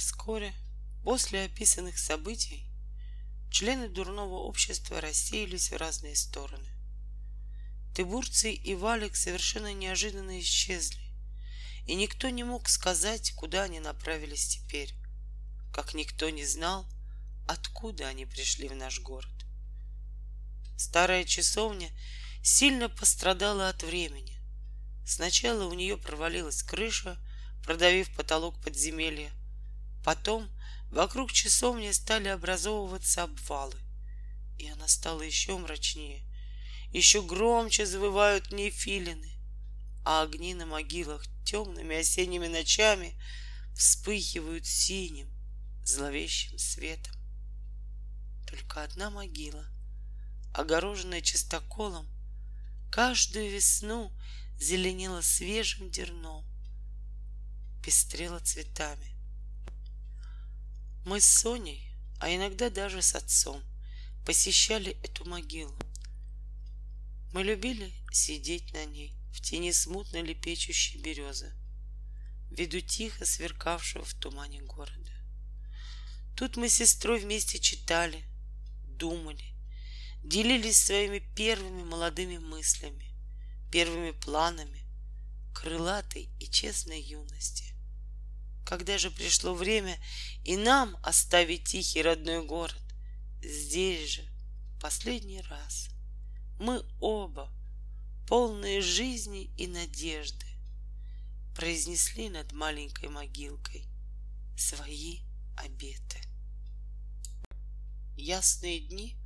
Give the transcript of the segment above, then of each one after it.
Вскоре, после описанных событий, члены дурного общества рассеялись в разные стороны. Тыбурций и Валик совершенно неожиданно исчезли, и никто не мог сказать, куда они направились теперь, как никто не знал, откуда они пришли в наш город. Старая часовня сильно пострадала от времени. Сначала у нее провалилась крыша, продавив потолок подземелья. Потом вокруг часовни стали образовываться обвалы, и она стала еще мрачнее. Еще громче завывают в ней филины, а огни на могилах темными осенними ночами вспыхивают синим, зловещим светом. Только одна могила, огороженная чистоколом, каждую весну зеленела свежим дерном, пестрела цветами. Мы с Соней, а иногда даже с отцом, посещали эту могилу. Мы любили сидеть на ней в тени смутно лепечущей березы, виду тихо сверкавшего в тумане города. Тут мы с сестрой вместе читали, думали, делились своими первыми молодыми мыслями, первыми планами крылатой и честной юности. Когда же пришло время и нам оставить тихий родной город, здесь же, последний раз, мы оба, полные жизни и надежды, произнесли над маленькой могилкой свои обеты. Ясные дни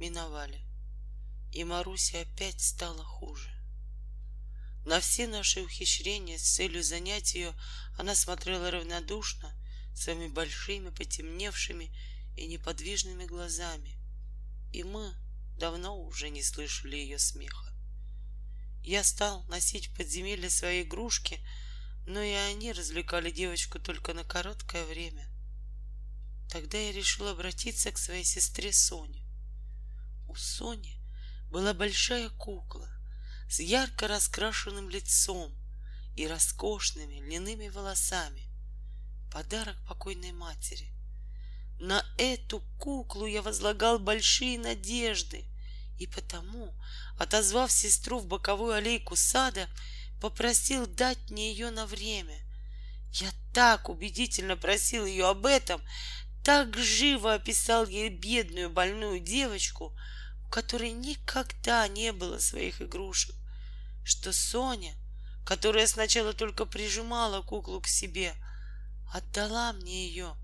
миновали, и Маруся опять стала хуже. На все наши ухищрения с целью занять ее она смотрела равнодушно, своими большими, потемневшими и неподвижными глазами, и мы давно уже не слышали ее смеха. Я стал носить в подземелье свои игрушки, но и они развлекали девочку только на короткое время. Тогда я решил обратиться к своей сестре Соне. У Сони была большая кукла с ярко раскрашенным лицом и роскошными льняными волосами. Подарок покойной матери. На эту куклу я возлагал большие надежды, и потому, отозвав сестру в боковую аллейку сада, попросил дать мне ее на время. Я так убедительно просил ее об этом, так живо описал ей бедную больную девочку, у которой никогда не было своих игрушек, что Соня, которая сначала только прижимала куклу к себе, отдала мне ее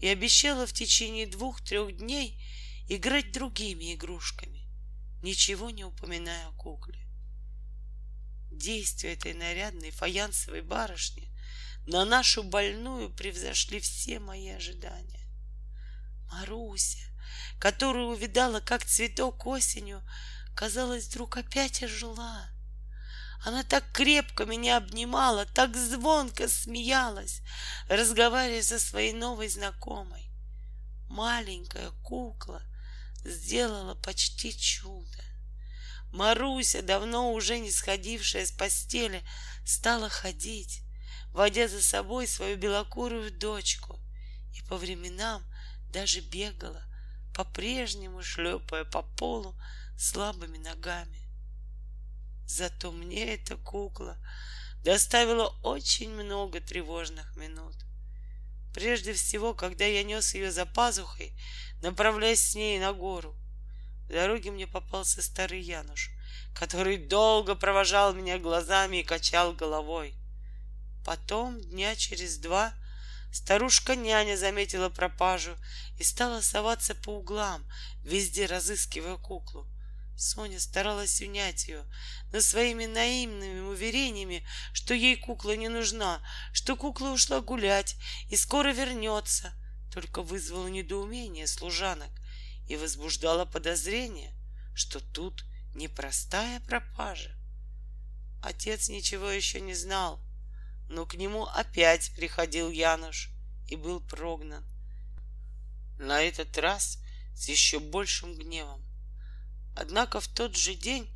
и обещала в течение двух-трех дней играть другими игрушками, ничего не упоминая о кукле. Действия этой нарядной фаянсовой барышни на нашу больную превзошли все мои ожидания. Маруся, которую увидала как цветок осенью, казалось, вдруг опять ожила. Она так крепко меня обнимала, так звонко смеялась, разговаривая со своей новой знакомой. Маленькая кукла сделала почти чудо. Маруся, давно уже не сходившая с постели, стала ходить, водя за собой свою белокурую дочку, и по временам даже бегала, по-прежнему шлепая по полу слабыми ногами. Зато мне эта кукла доставила очень много тревожных минут. Прежде всего, когда я нес ее за пазухой, направляясь с ней на гору. В дороге мне попался старый Януш, который долго провожал меня глазами и качал головой. Потом, дня через два, Старушка-няня заметила пропажу и стала соваться по углам, везде разыскивая куклу. Соня старалась унять ее, но своими наивными уверениями, что ей кукла не нужна, что кукла ушла гулять и скоро вернется, только вызвала недоумение служанок и возбуждала подозрение, что тут непростая пропажа. Отец ничего еще не знал, но к нему опять приходил Януш и был прогнан. На этот раз с еще большим гневом. Однако в тот же день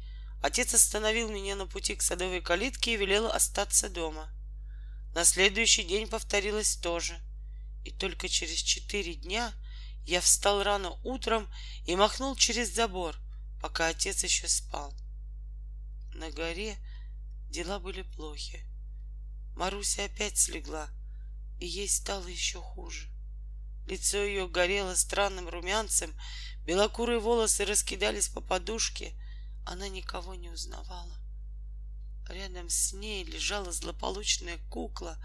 отец остановил меня на пути к садовой калитке и велел остаться дома. На следующий день повторилось то же. И только через четыре дня я встал рано утром и махнул через забор, пока отец еще спал. На горе дела были плохи. Маруся опять слегла, и ей стало еще хуже. Лицо ее горело странным румянцем, белокурые волосы раскидались по подушке. Она никого не узнавала. Рядом с ней лежала злополучная кукла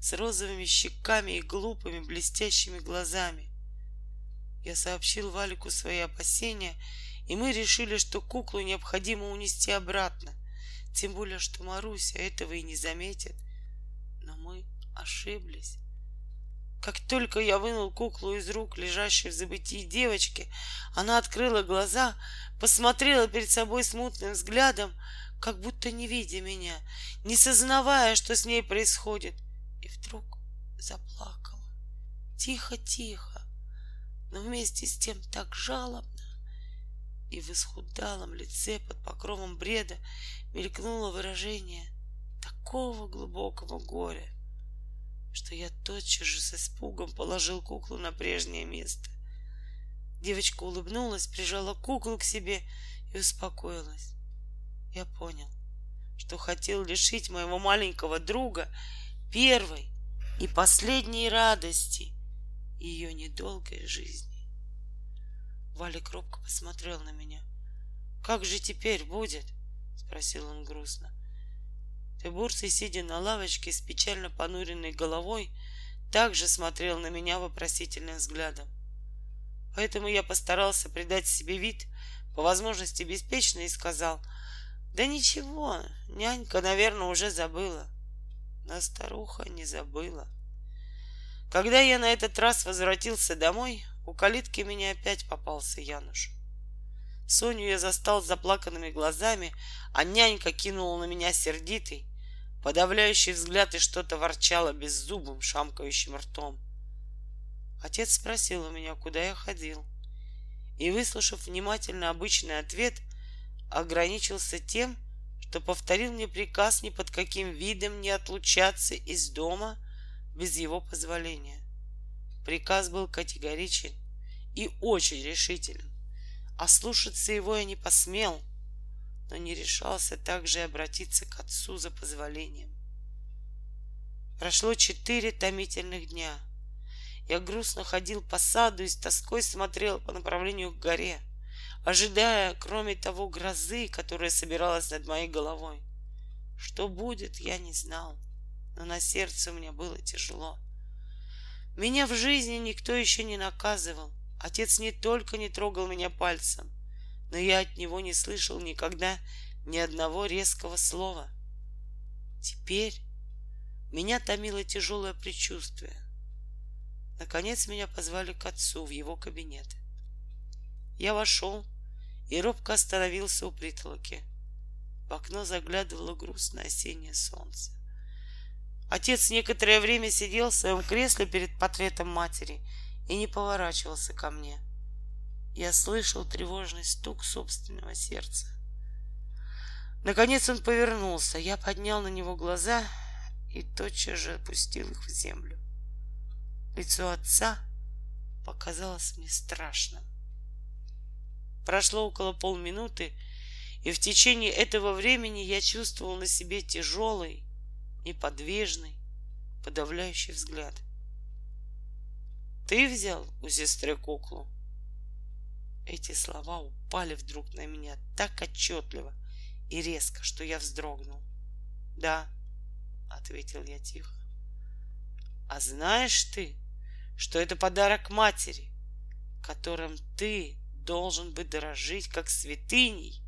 с розовыми щеками и глупыми блестящими глазами. Я сообщил Валику свои опасения, и мы решили, что куклу необходимо унести обратно, тем более, что Маруся этого и не заметит. Но мы ошиблись. Как только я вынул куклу из рук лежащей в забытии девочки, она открыла глаза, посмотрела перед собой смутным взглядом, как будто не видя меня, не сознавая, что с ней происходит, и вдруг заплакала. Тихо-тихо, но вместе с тем так жалобно. И в исхудалом лице под покровом бреда мелькнуло выражение такого глубокого горя, что я тотчас же с испугом положил куклу на прежнее место. Девочка улыбнулась, прижала куклу к себе и успокоилась. Я понял, что хотел лишить моего маленького друга первой и последней радости ее недолгой жизни. Валик робко посмотрел на меня. «Как же теперь будет?» — спросил он грустно. Тыбурций, сидя на лавочке с печально понуренной головой, также смотрел на меня вопросительным взглядом. Поэтому я постарался придать себе вид, по возможности беспечно, и сказал, «Да ничего, нянька, наверное, уже забыла». Но старуха не забыла. Когда я на этот раз возвратился домой, у калитки меня опять попался Януш. Соню я застал с заплаканными глазами, а нянька кинула на меня сердитый, подавляющий взгляд и что-то ворчала беззубым, шамкающим ртом. Отец спросил у меня, куда я ходил, и, выслушав внимательно обычный ответ, ограничился тем, что повторил мне приказ ни под каким видом не отлучаться из дома без его позволения. Приказ был категоричен и очень решителен, а слушаться его я не посмел, но не решался также обратиться к отцу за позволением. Прошло четыре томительных дня. Я грустно ходил по саду и с тоской смотрел по направлению к горе, ожидая, кроме того, грозы, которая собиралась над моей головой. Что будет, я не знал, но на сердце у меня было тяжело. Меня в жизни никто еще не наказывал. Отец не только не трогал меня пальцем, но я от него не слышал никогда ни одного резкого слова. Теперь меня томило тяжелое предчувствие. Наконец меня позвали к отцу в его кабинет. Я вошел и робко остановился у притолоки. В окно заглядывало грустное осеннее солнце. Отец некоторое время сидел в своем кресле перед портретом матери и не поворачивался ко мне — я слышал тревожный стук собственного сердца. Наконец он повернулся. Я поднял на него глаза и тотчас же опустил их в землю. Лицо отца показалось мне страшным. Прошло около полминуты, и в течение этого времени я чувствовал на себе тяжелый, неподвижный, подавляющий взгляд. Ты взял у сестры куклу? Эти слова упали вдруг на меня так отчетливо и резко, что я вздрогнул. Да, ответил я тихо. А знаешь ты, что это подарок матери, которым ты должен бы дорожить как святыней?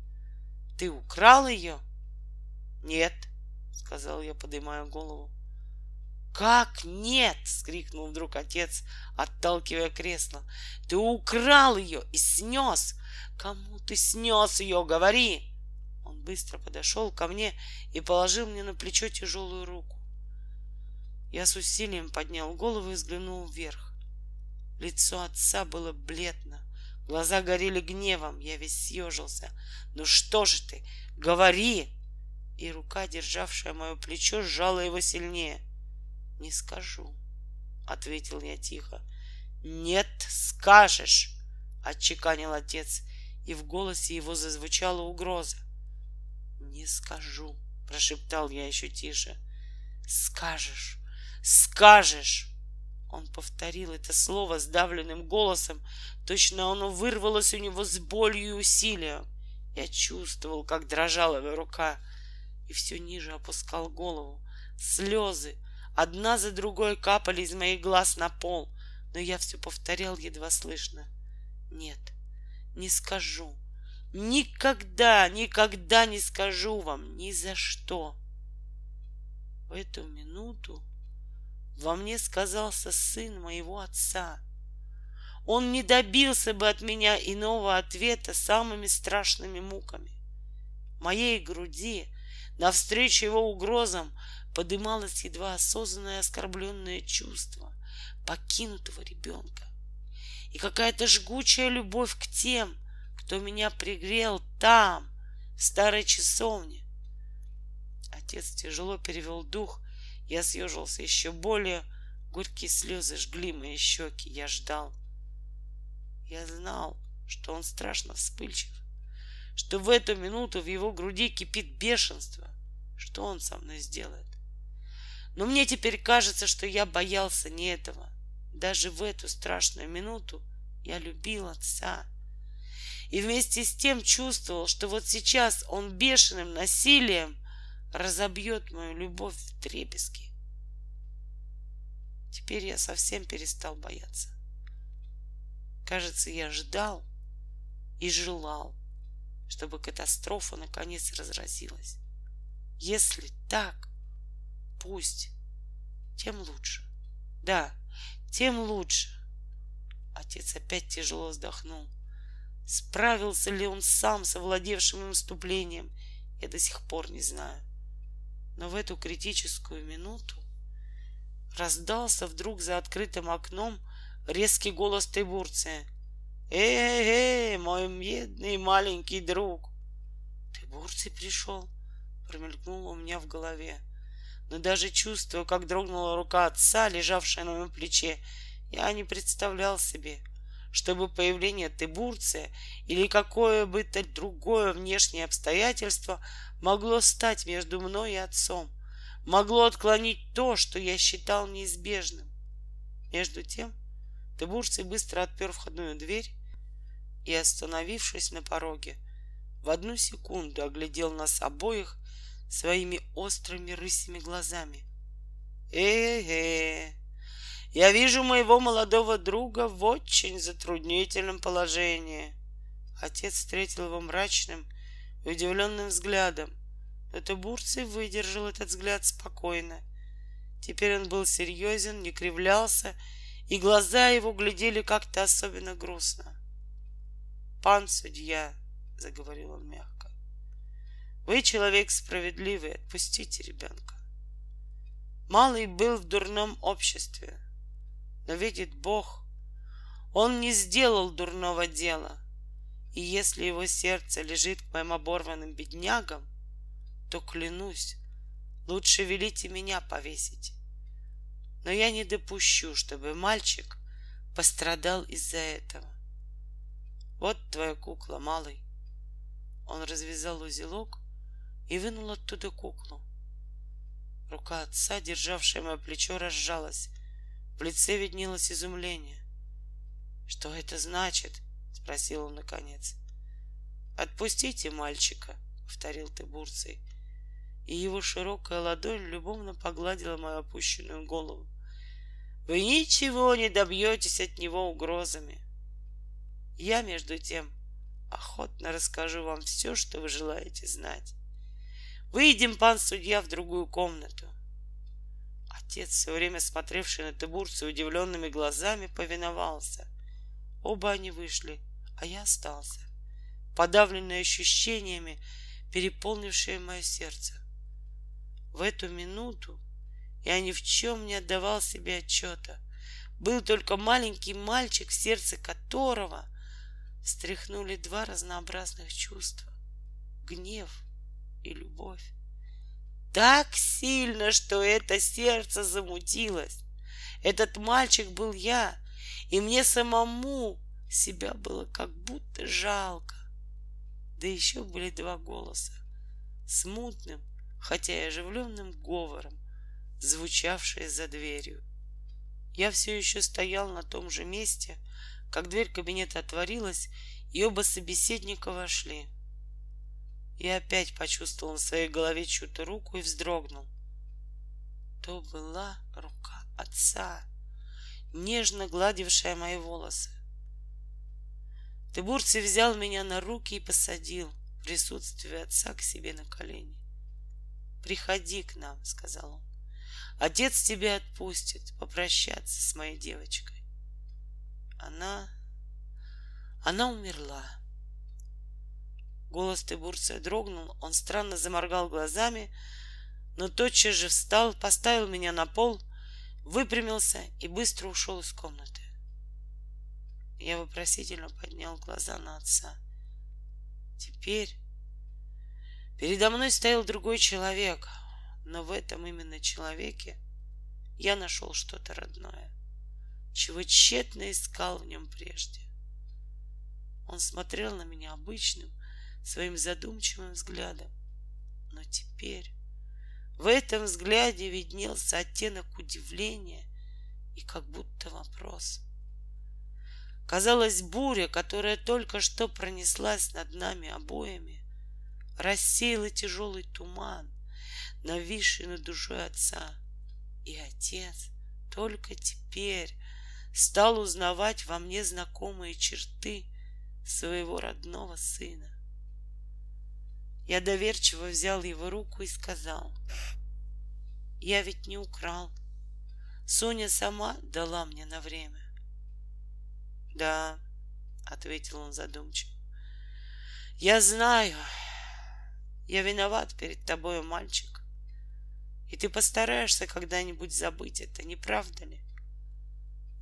Ты украл ее? Нет, сказал я, поднимая голову. «Как нет?» — скрикнул вдруг отец, отталкивая кресло. «Ты украл ее и снес! Кому ты снес ее? Говори!» Он быстро подошел ко мне и положил мне на плечо тяжелую руку. Я с усилием поднял голову и взглянул вверх. Лицо отца было бледно, глаза горели гневом, я весь съежился. «Ну что же ты? Говори!» И рука, державшая мое плечо, сжала его сильнее — не скажу. — ответил я тихо. «Нет, скажешь!» — отчеканил отец, и в голосе его зазвучала угроза. «Не скажу», — прошептал я еще тише. «Скажешь, скажешь!» Он повторил это слово сдавленным голосом. Точно оно вырвалось у него с болью и усилием. Я чувствовал, как дрожала его рука, и все ниже опускал голову. Слезы одна за другой капали из моих глаз на пол, но я все повторял едва слышно. Нет, не скажу. Никогда, никогда не скажу вам ни за что. В эту минуту во мне сказался сын моего отца. Он не добился бы от меня иного ответа самыми страшными муками. В моей груди, навстречу его угрозам, подымалось едва осознанное оскорбленное чувство покинутого ребенка и какая-то жгучая любовь к тем, кто меня пригрел там, в старой часовне. Отец тяжело перевел дух я съежился еще более. Горькие слезы жгли мои щеки. Я ждал. Я знал, что он страшно вспыльчив, что в эту минуту в его груди кипит бешенство. Что он со мной сделает? Но мне теперь кажется, что я боялся не этого. Даже в эту страшную минуту я любил отца. И вместе с тем чувствовал, что вот сейчас он бешеным насилием разобьет мою любовь в трепески. Теперь я совсем перестал бояться. Кажется, я ждал и желал, чтобы катастрофа наконец разразилась. Если так, пусть, тем лучше. Да, тем лучше. Отец опять тяжело вздохнул. Справился ли он сам с овладевшим им вступлением, я до сих пор не знаю. Но в эту критическую минуту раздался вдруг за открытым окном резкий голос Тыбурция. «Эй, эй, мой бедный маленький друг!» Тыбурций пришел, промелькнуло у меня в голове. Но даже чувствуя, как дрогнула рука отца, лежавшая на моем плече, я не представлял себе, чтобы появление Тыбурция или какое бы то другое внешнее обстоятельство могло стать между мной и отцом, могло отклонить то, что я считал неизбежным. Между тем Тыбурций быстро отпер входную дверь и, остановившись на пороге, в одну секунду оглядел нас обоих своими острыми рысими глазами. «Э-э, я вижу моего молодого друга в очень затруднительном положении». Отец встретил его мрачным и удивленным взглядом. Но Тубурций выдержал этот взгляд спокойно. Теперь он был серьезен, не кривлялся, и глаза его глядели как-то особенно грустно. «Пан судья», — заговорил он мягко, — «вы человек справедливый, отпустите ребенка. Малый был в дурном обществе, но видит Бог, он не сделал дурного дела, и если его сердце лежит к моим оборванным беднягам, то клянусь, лучше велите меня повесить. Но я не допущу, чтобы мальчик пострадал из-за этого. Вот твоя кукла, малый. Он развязал узелок и вынул оттуда куклу. Рука отца, державшая мое плечо, разжалась. В лице виднелось изумление. «Что это значит?» — спросил он наконец. «Отпустите мальчика», — повторил Тыбурций, и его широкая ладонь любовно погладила мою опущенную голову. «Вы ничего не добьетесь от него угрозами. Я, между тем, охотно расскажу вам все, что вы желаете знать. Выйдем, пан судья, в другую комнату. Отец, все время смотревший на Тыбурца удивленными глазами, повиновался. Оба они вышли, а я остался, подавленный ощущениями, переполнившие мое сердце. В эту минуту я ни в чем не отдавал себе отчета. Был только маленький мальчик, в сердце которого встряхнули два разнообразных чувства — гнев и любовь. Так сильно, что это сердце замутилось. Этот мальчик был я, и мне самому себя было как будто жалко. Да еще были два голоса, смутным, хотя и оживленным говором, звучавшие за дверью. Я все еще стоял на том же месте, как дверь кабинета отворилась, и оба собеседника вошли. Я опять почувствовал на своей голове чью-то руку и вздрогнул. То была рука отца, нежно гладившая мои волосы. Тыбурций взял меня на руки и посадил в присутствии отца к себе на колени. «Приходи к нам», — сказал он. «Отец тебя отпустит попрощаться с моей девочкой». Она... она умерла. Голос Тыбурция дрогнул, он странно заморгал глазами, но тотчас же встал, поставил меня на пол, выпрямился и быстро ушел из комнаты. Я вопросительно поднял глаза на отца. Теперь передо мной стоял другой человек, но в этом именно человеке я нашел что-то родное, чего тщетно искал в нем прежде. Он смотрел на меня обычным, своим задумчивым взглядом. Но теперь в этом взгляде виднелся оттенок удивления и как будто вопрос. Казалось, буря, которая только что пронеслась над нами обоими, рассеяла тяжелый туман, нависший над душой отца. И отец только теперь стал узнавать во мне знакомые черты своего родного сына. Я доверчиво взял его руку и сказал, «Я ведь не украл. Соня сама дала мне на время». «Да», — ответил он задумчиво, «я знаю, я виноват перед тобою, мальчик, и ты постараешься когда-нибудь забыть это, не правда ли?»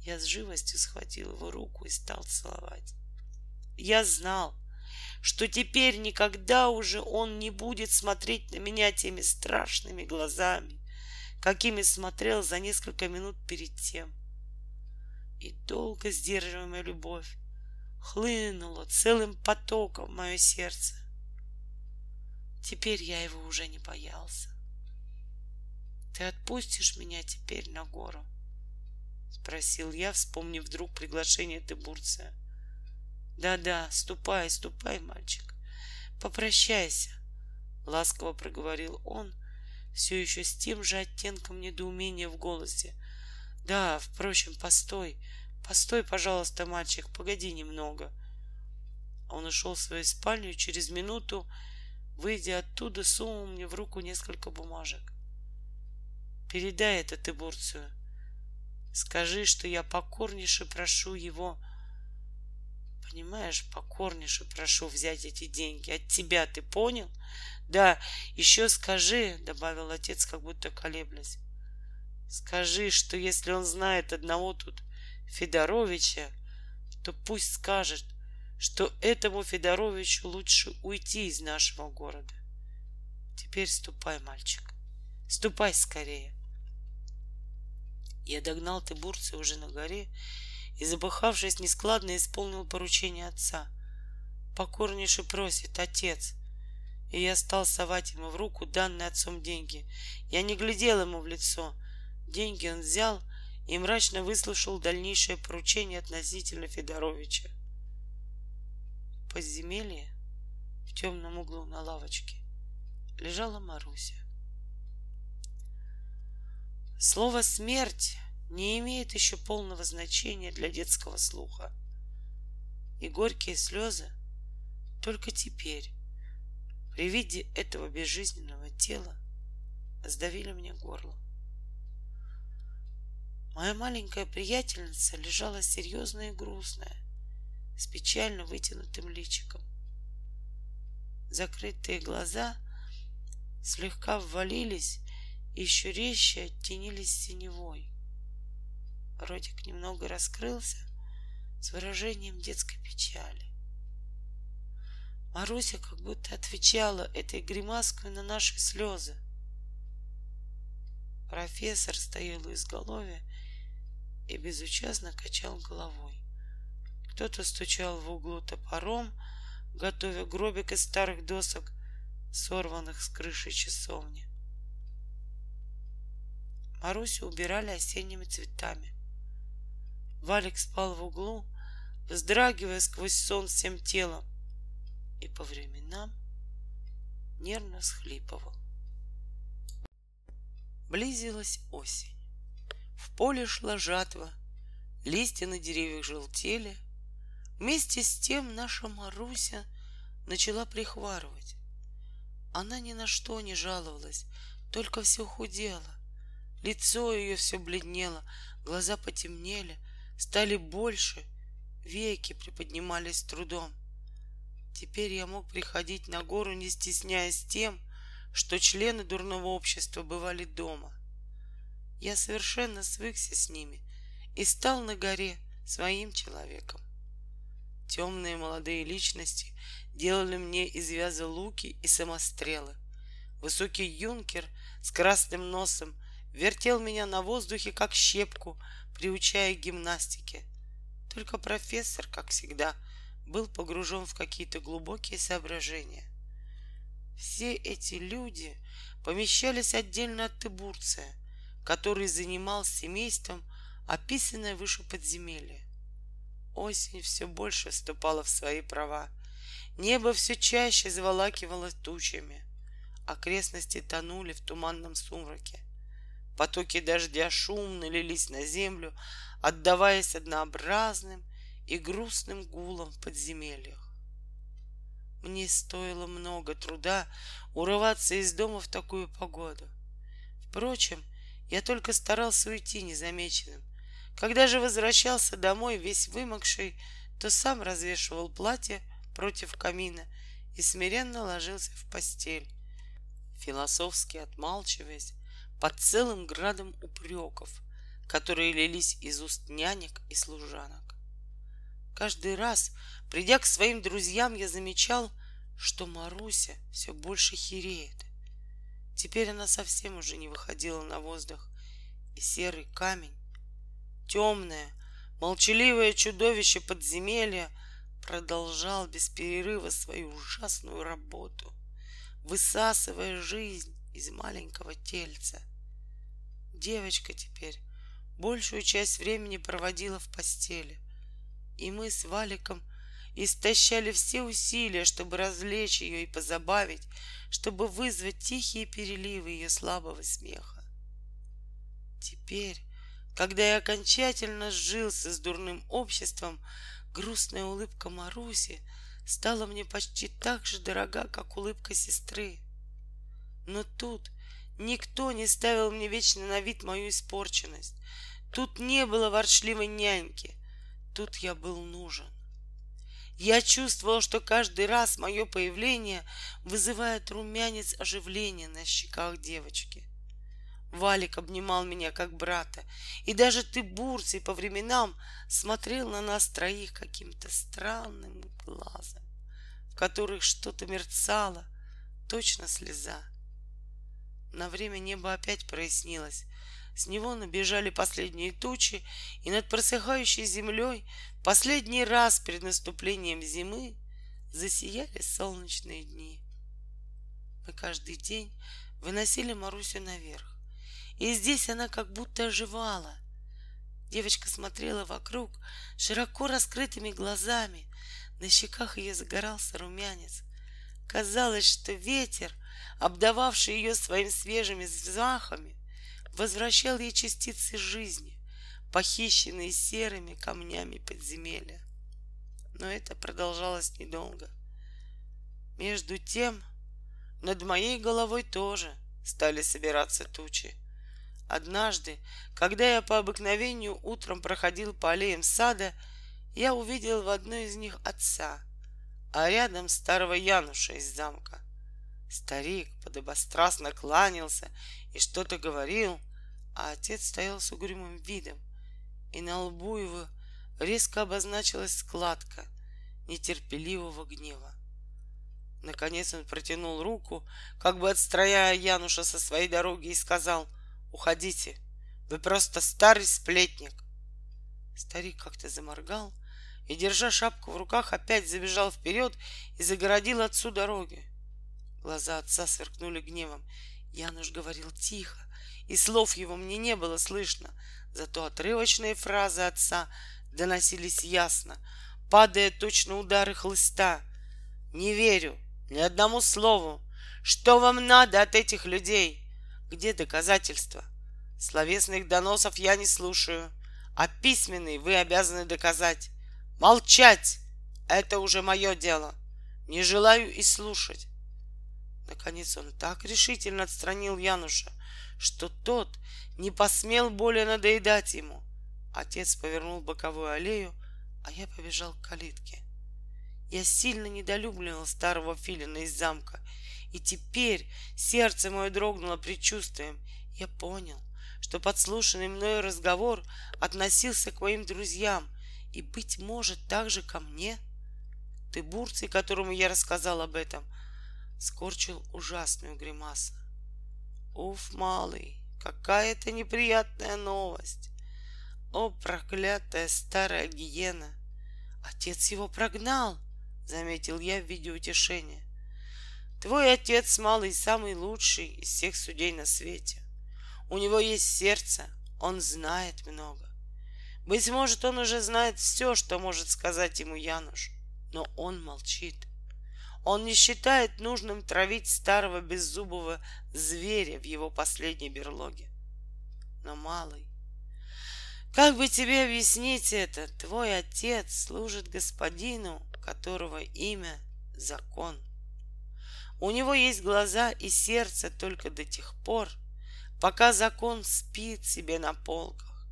Я с живостью схватил его руку и стал целовать. Я знал, что теперь никогда уже он не будет смотреть на меня теми страшными глазами, какими смотрел за несколько минут перед тем. И долго сдерживаемая любовь хлынула целым потоком в мое сердце. Теперь я его уже не боялся. Ты отпустишь меня теперь на гору? Спросил я, вспомнив вдруг приглашение Тыбурция. Да-да, ступай, ступай, мальчик. Попрощайся, ласково проговорил он, все еще с тем же оттенком недоумения в голосе. Да, впрочем, постой, постой, пожалуйста, мальчик, погоди немного. Он ушел в свою спальню через минуту, выйдя оттуда, сунул мне в руку несколько бумажек. Передай это Тыбурцию. Скажи, что я покорнейше прошу его Понимаешь, покорнейше прошу взять эти деньги от тебя, ты понял? Да, еще скажи, добавил отец, как будто колеблясь. Скажи, что если он знает одного тут Федоровича, то пусть скажет, что этому Федоровичу лучше уйти из нашего города. Теперь ступай, мальчик, ступай скорее. Я догнал Тыбурца уже на горе и, запыхавшись, нескладно исполнил поручение отца. Покорнейше просит отец. И я стал совать ему в руку данные отцом деньги. Я не глядел ему в лицо. Деньги он взял и мрачно выслушал дальнейшее поручение относительно Федоровича. В подземелье, в темном углу на лавочке, лежала Маруся. Слово «смерть» не имеет еще полного значения для детского слуха. И горькие слезы только теперь, при виде этого безжизненного тела, сдавили мне горло. Моя маленькая приятельница лежала серьезная и грустная, с печально вытянутым личиком. Закрытые глаза слегка ввалились и еще резче оттенились синевой. Ротик немного раскрылся с выражением детской печали. Маруся как будто отвечала этой гримаской на наши слезы. Профессор стоял у изголовья и безучастно качал головой. Кто-то стучал в углу топором, готовя гробик из старых досок, сорванных с крыши часовни. Марусю убирали осенними цветами. Валик спал в углу, вздрагивая сквозь сон всем телом, и по временам нервно схлипывал. Близилась осень. В поле шла жатва, листья на деревьях желтели. Вместе с тем наша Маруся начала прихварывать. Она ни на что не жаловалась, только все худела. Лицо ее все бледнело, глаза потемнели, стали больше, веки приподнимались с трудом. Теперь я мог приходить на гору, не стесняясь тем, что члены дурного общества бывали дома. Я совершенно свыкся с ними и стал на горе своим человеком. Темные молодые личности делали мне из вяза луки и самострелы. Высокий юнкер с красным носом вертел меня на воздухе, как щепку, приучая к гимнастике. Только профессор, как всегда, был погружен в какие-то глубокие соображения. Все эти люди помещались отдельно от Тыбурция, который занимал семейством описанное выше подземелье. Осень все больше вступала в свои права. Небо все чаще заволакивало тучами. Окрестности тонули в туманном сумраке. Потоки дождя шумно лились на землю, отдаваясь однообразным и грустным гулом в подземельях. Мне стоило много труда урываться из дома в такую погоду. Впрочем, я только старался уйти незамеченным. Когда же возвращался домой весь вымокший, то сам развешивал платье против камина и смиренно ложился в постель, философски отмалчиваясь под целым градом упреков, которые лились из уст нянек и служанок. Каждый раз, придя к своим друзьям, я замечал, что Маруся все больше хереет. Теперь она совсем уже не выходила на воздух, и серый камень, темное, молчаливое чудовище подземелья продолжал без перерыва свою ужасную работу, высасывая жизнь из маленького тельца. Девочка теперь большую часть времени проводила в постели. И мы с Валиком истощали все усилия, чтобы развлечь ее и позабавить, чтобы вызвать тихие переливы ее слабого смеха. Теперь, когда я окончательно сжился с дурным обществом, грустная улыбка Маруси стала мне почти так же дорога, как улыбка сестры. Но тут Никто не ставил мне вечно на вид мою испорченность. Тут не было ворчливой няньки. Тут я был нужен. Я чувствовал, что каждый раз мое появление вызывает румянец оживления на щеках девочки. Валик обнимал меня как брата, и даже ты, Бурций, по временам смотрел на нас троих каким-то странным глазом, в которых что-то мерцало, точно слеза. На время небо опять прояснилось. С него набежали последние тучи, и над просыхающей землей последний раз перед наступлением зимы засияли солнечные дни. Мы каждый день выносили Марусю наверх, и здесь она как будто оживала. Девочка смотрела вокруг широко раскрытыми глазами, на щеках ее загорался румянец. Казалось, что ветер обдававший ее своими свежими взмахами, возвращал ей частицы жизни, похищенные серыми камнями подземелья. Но это продолжалось недолго. Между тем, над моей головой тоже стали собираться тучи. Однажды, когда я по обыкновению утром проходил по аллеям сада, я увидел в одной из них отца, а рядом старого Януша из замка. Старик подобострастно кланялся и что-то говорил, а отец стоял с угрюмым видом, и на лбу его резко обозначилась складка нетерпеливого гнева. Наконец он протянул руку, как бы отстраняя Януша со своей дороги, и сказал, «Уходите, вы просто старый сплетник». Старик как-то заморгал и, держа шапку в руках, опять забежал вперед и загородил отцу дороги. Глаза отца сверкнули гневом. Януш говорил тихо, и слов его мне не было слышно, зато отрывочные фразы отца доносились ясно, падая точно удары хлыста. Не верю ни одному слову. Что вам надо от этих людей? Где доказательства? Словесных доносов я не слушаю, а письменные вы обязаны доказать. Молчать! Это уже мое дело. Не желаю и слушать. Наконец он так решительно отстранил Януша, что тот не посмел более надоедать ему. Отец повернул боковую аллею, а я побежал к калитке. Я сильно недолюбливал старого филина из замка, и теперь сердце мое дрогнуло предчувствием. Я понял, что подслушанный мною разговор относился к моим друзьям и, быть может, также ко мне. Ты бурцей, которому я рассказал об этом, скорчил ужасную гримасу. Уф, малый, какая это неприятная новость! О, проклятая старая гиена! Отец его прогнал, заметил я в виде утешения. Твой отец, малый, самый лучший из всех судей на свете. У него есть сердце, он знает много. Быть может, он уже знает все, что может сказать ему Януш, но он молчит. Он не считает нужным травить старого беззубого зверя в его последней берлоге. Но, малый, как бы тебе объяснить это? Твой отец служит господину, которого имя — закон. У него есть глаза и сердце только до тех пор, пока закон спит себе на полках.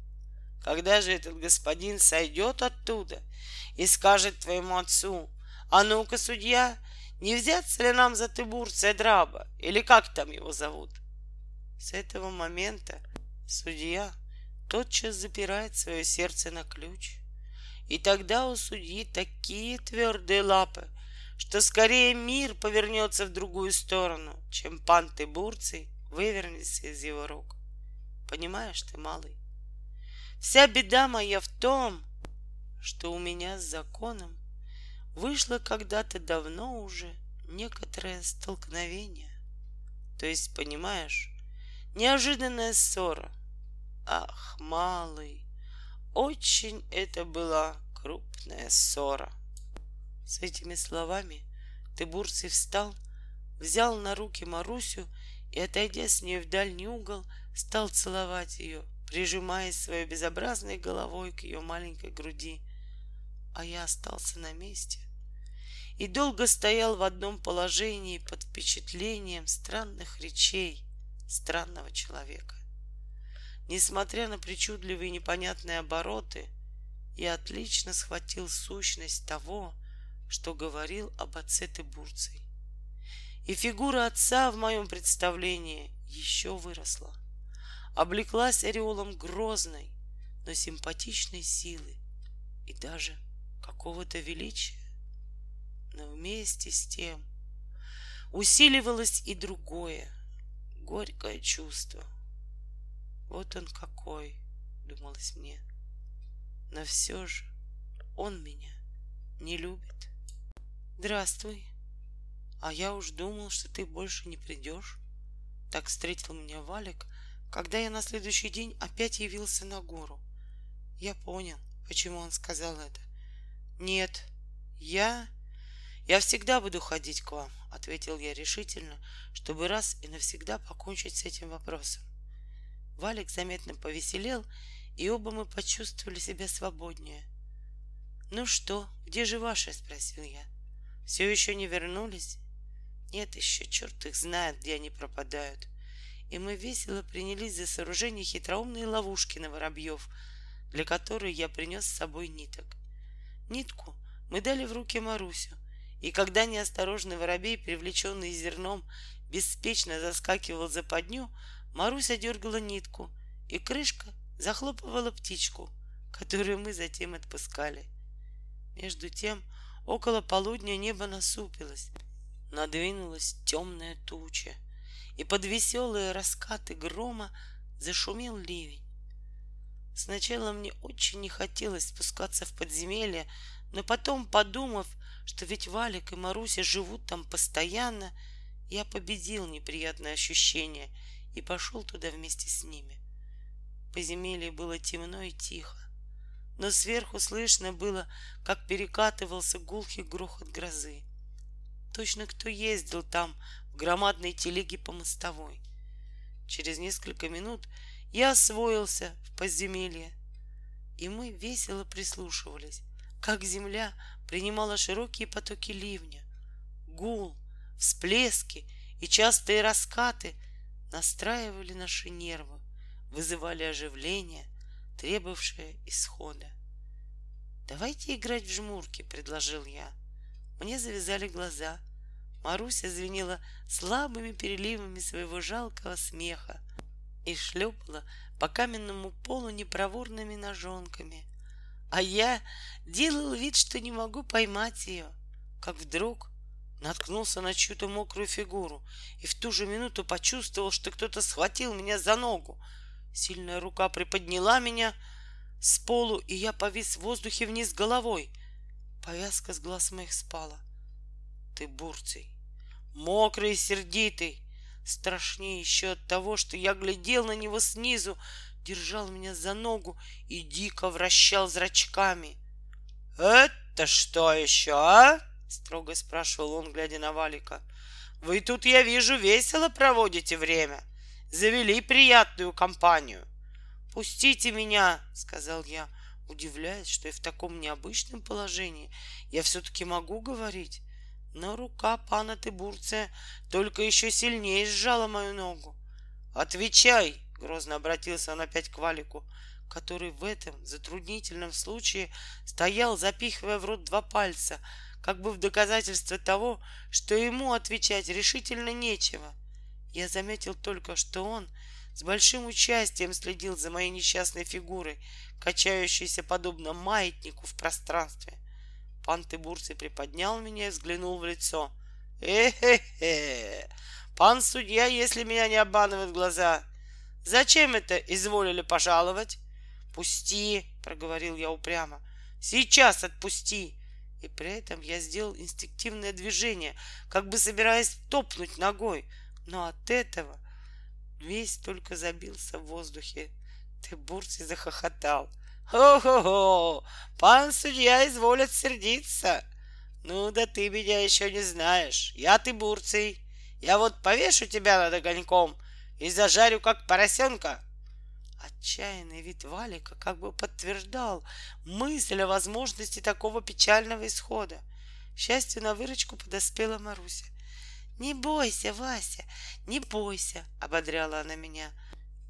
Когда же этот господин сойдет оттуда и скажет твоему отцу, а ну-ка, судья, не взяться ли нам за Тыбурция Драба, или как там его зовут? С этого момента судья тотчас запирает свое сердце на ключ. И тогда у судьи такие твердые лапы, что скорее мир повернется в другую сторону, чем пан Тыбурций вывернется из его рук. Понимаешь ты, малый? Вся беда моя в том, что у меня с законом вышло когда-то давно уже некоторое столкновение. То есть, понимаешь, неожиданная ссора. Ах, малый, очень это была крупная ссора. С этими словами Тыбурций встал, взял на руки Марусю и, отойдя с нее в дальний угол, стал целовать ее, прижимаясь своей безобразной головой к ее маленькой груди. А я остался на месте и долго стоял в одном положении под впечатлением странных речей странного человека. Несмотря на причудливые непонятные обороты, я отлично схватил сущность того, что говорил об отце Тыбурцей. И фигура отца в моем представлении еще выросла, облеклась ореолом грозной, но симпатичной силы и даже какого-то величия. Но вместе с тем усиливалось и другое, горькое чувство — вот он какой, думалось мне. Но все же он меня не любит. Здравствуй. А я уж думал, что ты больше не придешь. Так встретил меня Валик, когда я на следующий день опять явился на гору. Я понял, почему он сказал это. Нет, я... Я всегда буду ходить к вам, ответил я решительно, чтобы раз и навсегда покончить с этим вопросом. Валик заметно повеселел, и оба мы почувствовали себя свободнее. «Ну что, где же ваши?» — спросил я. «Все еще не вернулись?» «Нет еще, черт их знает, где они пропадают». И мы весело принялись за сооружение хитроумной ловушки на воробьев, для которой я принес с собой ниток. Нитку мы дали в руки Марусю, и когда неосторожный воробей, привлеченный зерном, беспечно заскакивал за подню, Маруся дергала нитку, и крышка захлопывала птичку, которую мы затем отпускали. Между тем, около полудня небо насупилось, надвинулась темная туча, и под веселые раскаты грома зашумел ливень. Сначала мне очень не хотелось спускаться в подземелье, но потом, подумав, что ведь Валик и Маруся живут там постоянно, я победил неприятное ощущение и пошел туда вместе с ними. В подземелье было темно и тихо, но сверху слышно было, как перекатывался гулкий грохот грозы. Точно кто ездил там в громадной телеге по мостовой. Через несколько минут я освоился в подземелье, и мы весело прислушивались, как земля принимала широкие потоки ливня. Гул, всплески и частые раскаты настраивали наши нервы, вызывали оживление, требовавшее исхода. «Давайте играть в жмурки», — предложил я. Мне завязали глаза. Маруся звенела слабыми переливами своего жалкого смеха и шлепала по каменному полу непроворными ножонками — а я делал вид, что не могу поймать ее, как вдруг наткнулся на чью-то мокрую фигуру и в ту же минуту почувствовал, что кто-то схватил меня за ногу. Сильная рука приподняла меня с полу, и я повис в воздухе вниз головой. Повязка с глаз моих спала. Ты бурцей, мокрый и сердитый, страшнее еще от того, что я глядел на него снизу, держал меня за ногу и дико вращал зрачками. «Это что еще, а?» — строго спрашивал он, глядя на Валика. «Вы тут, я вижу, весело проводите время. Завели приятную компанию». «Пустите меня!» — сказал я, удивляясь, что и в таком необычном положении я все-таки могу говорить. Но рука пана Тыбурция только еще сильнее сжала мою ногу. «Отвечай!» Грозно обратился он опять к Валику, который в этом затруднительном случае стоял, запихивая в рот два пальца, как бы в доказательство того, что ему отвечать решительно нечего. Я заметил только, что он с большим участием следил за моей несчастной фигурой, качающейся подобно маятнику в пространстве. Пан Тыбурций приподнял меня и взглянул в лицо. «Э-хе-хе! Пан судья, если меня не обманывают глаза, Зачем это изволили пожаловать? Пусти, проговорил я упрямо. Сейчас отпусти. И при этом я сделал инстинктивное движение, как бы собираясь топнуть ногой. Но от этого весь только забился в воздухе. Тыбурций захохотал. «Хо-хо-хо! Пан судья изволит сердиться!» «Ну да ты меня еще не знаешь. Я ты бурций. Я вот повешу тебя над огоньком и зажарю, как поросенка. Отчаянный вид Валика как бы подтверждал мысль о возможности такого печального исхода. Счастью, на выручку подоспела Маруся. «Не бойся, Вася, не бойся!» — ободряла она меня,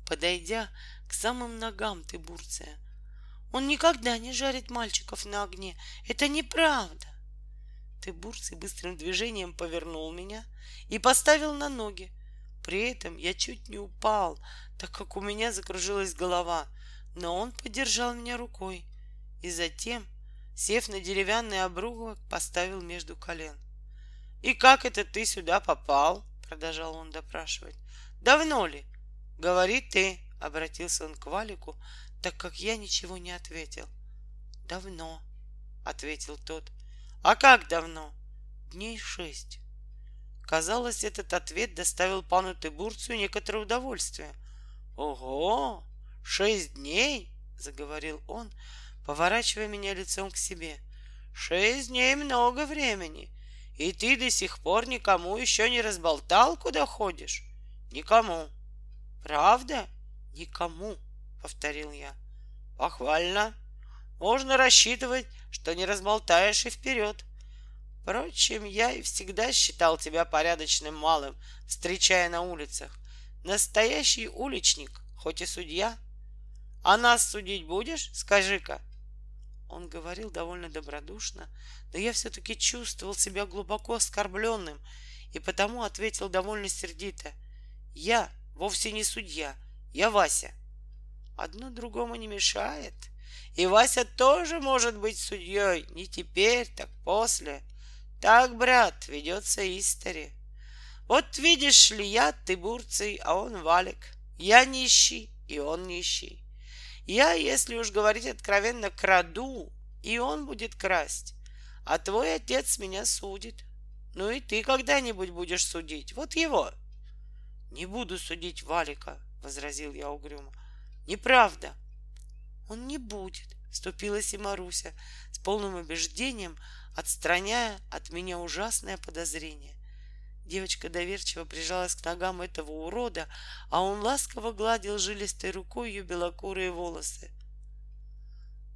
подойдя к самым ногам Тыбурция. «Он никогда не жарит мальчиков на огне. Это неправда!» Тыбурций быстрым движением повернул меня и поставил на ноги, при этом я чуть не упал, так как у меня закружилась голова, но он поддержал меня рукой и затем, сев на деревянный обрубок, поставил между колен. «И как это ты сюда попал?» — продолжал он допрашивать. «Давно ли?» «Говори ты», — обратился он к Валику, так как я ничего не ответил. «Давно», — ответил тот. «А как давно?» «Дней шесть». Казалось, этот ответ доставил пану Тыбурцию некоторое удовольствие. «Ого! Шесть дней!» — заговорил он, поворачивая меня лицом к себе. «Шесть дней много времени, и ты до сих пор никому еще не разболтал, куда ходишь?» «Никому». «Правда?» «Никому», — повторил я. «Похвально. Можно рассчитывать, что не разболтаешь и вперед. Впрочем, я и всегда считал тебя порядочным малым, встречая на улицах. Настоящий уличник, хоть и судья. А нас судить будешь? Скажи-ка. Он говорил довольно добродушно, но я все-таки чувствовал себя глубоко оскорбленным и потому ответил довольно сердито. Я вовсе не судья, я Вася. Одно другому не мешает. И Вася тоже может быть судьей, не теперь, так после. Так, брат, ведется истори. Вот видишь ли, я ты бурций, а он валик. Я нищий, и он нищий. Я, если уж говорить откровенно, краду, и он будет красть. А твой отец меня судит. Ну и ты когда-нибудь будешь судить. Вот его. Не буду судить Валика, возразил я угрюмо. Неправда. Он не будет, вступилась и Маруся с полным убеждением, отстраняя от меня ужасное подозрение. Девочка доверчиво прижалась к ногам этого урода, а он ласково гладил жилистой рукой ее белокурые волосы.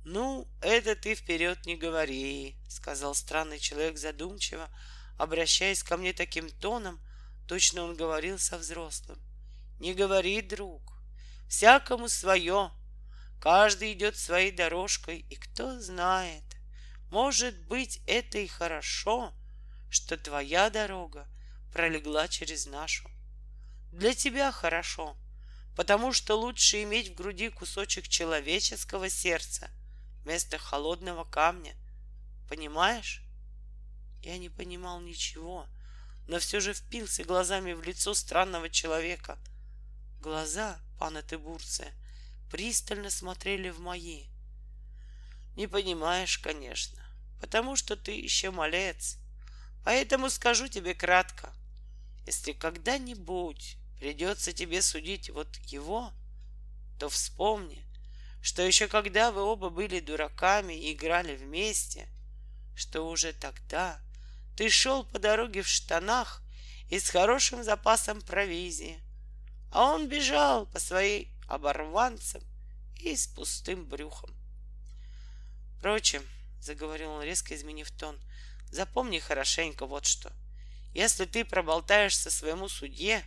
«Ну, это ты вперед не говори», — сказал странный человек задумчиво, обращаясь ко мне таким тоном, точно он говорил со взрослым. «Не говори, друг, всякому свое, каждый идет своей дорожкой, и кто знает, может быть, это и хорошо, что твоя дорога пролегла через нашу. Для тебя хорошо, потому что лучше иметь в груди кусочек человеческого сердца вместо холодного камня. Понимаешь? Я не понимал ничего, но все же впился глазами в лицо странного человека. Глаза пана Тыбурция пристально смотрели в мои. Не понимаешь, конечно, потому что ты еще малец. Поэтому скажу тебе кратко. Если когда-нибудь придется тебе судить вот его, то вспомни, что еще когда вы оба были дураками и играли вместе, что уже тогда ты шел по дороге в штанах и с хорошим запасом провизии, а он бежал по своим оборванцам и с пустым брюхом. Впрочем, заговорил он, резко изменив тон, запомни хорошенько вот что. Если ты проболтаешься своему судье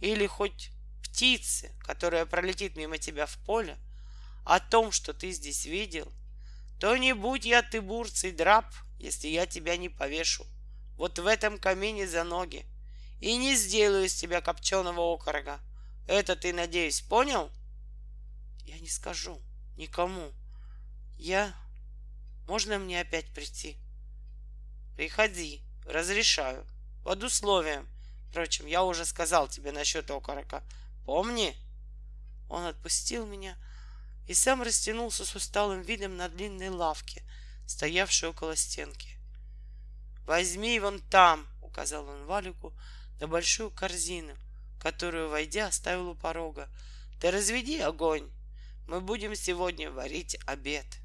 или хоть птице, которая пролетит мимо тебя в поле, о том, что ты здесь видел, то не будь я ты бурцый драп, если я тебя не повешу вот в этом камине за ноги и не сделаю из тебя копченого окорога. Это ты, надеюсь, понял? Я не скажу никому. Я... Можно мне опять прийти? Приходи, разрешаю под условием. Впрочем, я уже сказал тебе насчет окорока. Помни? Он отпустил меня и сам растянулся с усталым видом на длинной лавке, стоявшей около стенки. «Возьми вон там!» — указал он Валику на большую корзину, которую, войдя, оставил у порога. «Ты разведи огонь! Мы будем сегодня варить обед!»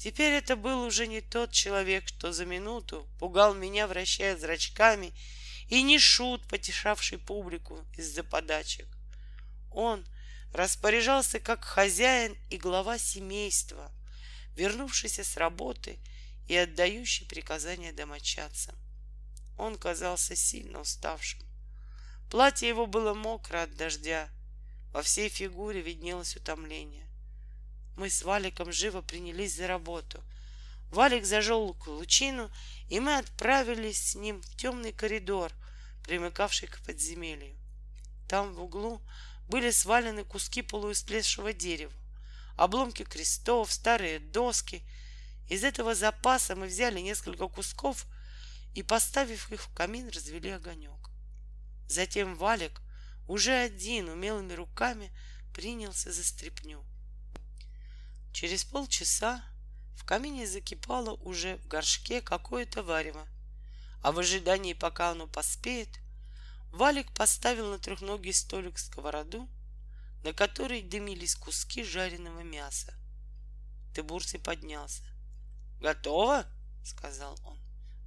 Теперь это был уже не тот человек, что за минуту пугал меня, вращая зрачками, и не шут, потешавший публику из-за подачек. Он распоряжался как хозяин и глава семейства, вернувшийся с работы и отдающий приказания домочадцам. Он казался сильно уставшим. Платье его было мокро от дождя, во всей фигуре виднелось утомление. Мы с Валиком живо принялись за работу. Валик зажег лучину, и мы отправились с ним в темный коридор, примыкавший к подземелью. Там в углу были свалены куски полуистлевшего дерева, обломки крестов, старые доски. Из этого запаса мы взяли несколько кусков и, поставив их в камин, развели огонек. Затем Валик уже один умелыми руками принялся за стряпню. Через полчаса в камине закипало уже в горшке какое-то варево, а в ожидании, пока оно поспеет, Валик поставил на трехногий столик сковороду, на которой дымились куски жареного мяса. Тыбурций поднялся. «Готово?» — сказал он.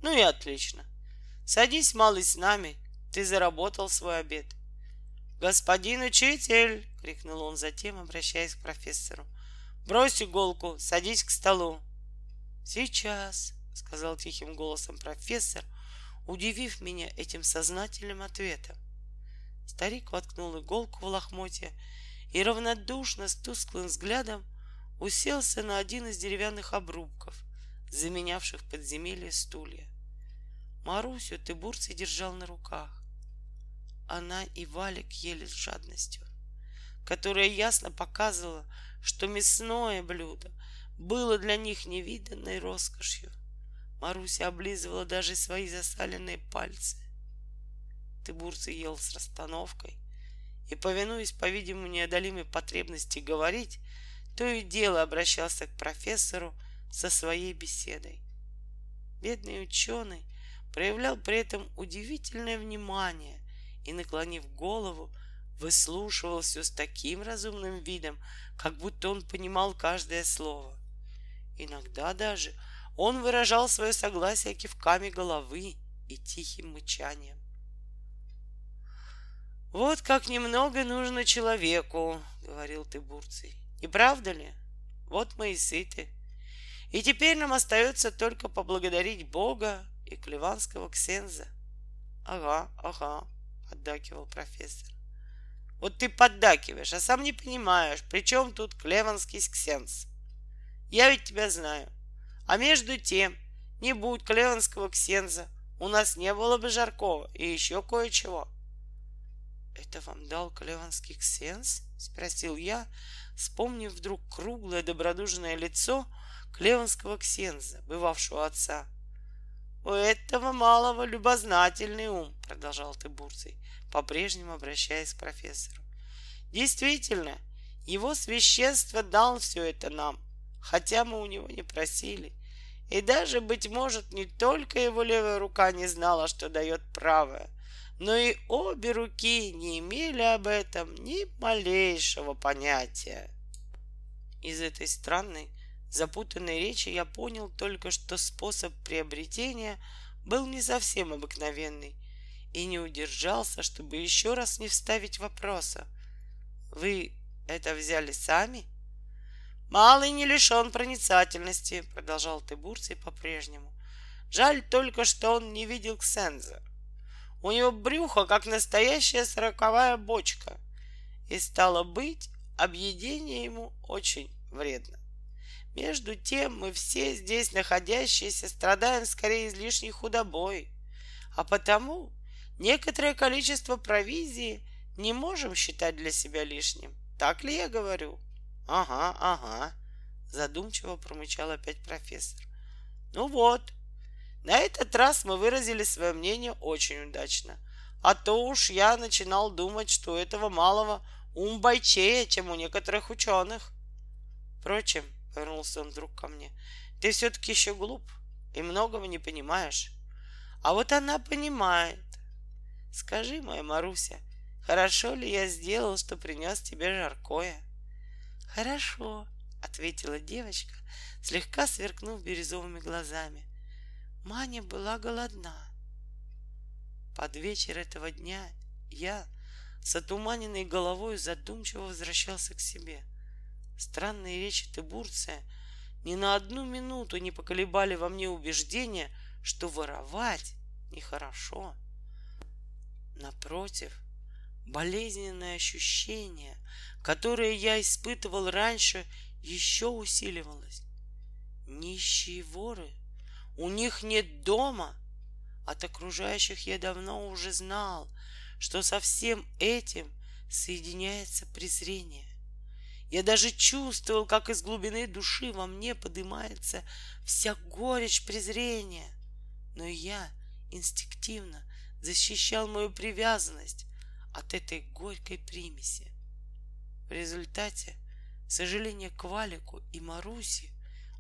«Ну и отлично. Садись, малый, с нами. Ты заработал свой обед». «Господин учитель!» — крикнул он затем, обращаясь к профессору. Брось иголку, садись к столу. Сейчас, сказал тихим голосом профессор, удивив меня этим сознательным ответом. Старик воткнул иголку в лохмотье и равнодушно с тусклым взглядом уселся на один из деревянных обрубков, заменявших подземелье стулья. Марусю Тыбурций держал на руках. Она и Валик ели с жадностью, которая ясно показывала, что мясное блюдо было для них невиданной роскошью. Маруся облизывала даже свои засаленные пальцы. Тыбурцы ел с расстановкой, и повинуясь, по-видимому, неодолимой потребности говорить, то и дело обращался к профессору со своей беседой. Бедный ученый проявлял при этом удивительное внимание и, наклонив голову, выслушивал все с таким разумным видом, как будто он понимал каждое слово. Иногда даже он выражал свое согласие кивками головы и тихим мычанием. «Вот как немного нужно человеку», — говорил ты, Бурций. «Не правда ли? Вот мы и сыты. И теперь нам остается только поблагодарить Бога и Клеванского ксенза». «Ага, ага», — поддакивал профессор. Вот ты поддакиваешь, а сам не понимаешь, при чем тут клеванский ксенз. Я ведь тебя знаю. А между тем, не будь клеванского ксенза, у нас не было бы Жаркова и еще кое-чего. «Это вам дал клеванский ксенз?» — спросил я, вспомнив вдруг круглое добродушное лицо клеванского ксенза, бывавшего отца. «У этого малого любознательный ум», — продолжал Тыбурций, по-прежнему обращаясь к профессору. «Действительно, его священство дал все это нам, хотя мы у него не просили. И даже, быть может, не только его левая рука не знала, что дает правая, но и обе руки не имели об этом ни малейшего понятия. Из этой странной, запутанной речи я понял только, что способ приобретения был не совсем обыкновенный, и не удержался, чтобы еще раз не вставить вопроса. Вы это взяли сами? Малый не лишен проницательности, продолжал Тыбурций по-прежнему. Жаль только, что он не видел Ксенза. У него брюхо, как настоящая сороковая бочка. И стало быть, объедение ему очень вредно. Между тем мы все здесь находящиеся страдаем скорее излишней худобой, а потому некоторое количество провизии не можем считать для себя лишним. Так ли я говорю? Ага, ага, задумчиво промычал опять профессор. Ну вот, на этот раз мы выразили свое мнение очень удачно. А то уж я начинал думать, что у этого малого ум бойчее, чем у некоторых ученых. Впрочем, повернулся он вдруг ко мне, ты все-таки еще глуп и многого не понимаешь. А вот она понимает. Скажи, моя Маруся, хорошо ли я сделал, что принес тебе жаркое? Хорошо, ответила девочка, слегка сверкнув бирюзовыми глазами. Маня была голодна. Под вечер этого дня я с отуманенной головой задумчиво возвращался к себе. Странные речи Тыбурция ни на одну минуту не поколебали во мне убеждение, что воровать нехорошо. Напротив, болезненное ощущение, которое я испытывал раньше, еще усиливалось. Нищие воры, у них нет дома. От окружающих я давно уже знал, что со всем этим соединяется презрение. Я даже чувствовал, как из глубины души во мне поднимается вся горечь презрения. Но я инстинктивно защищал мою привязанность от этой горькой примеси. В результате сожаление к Валику и Марусе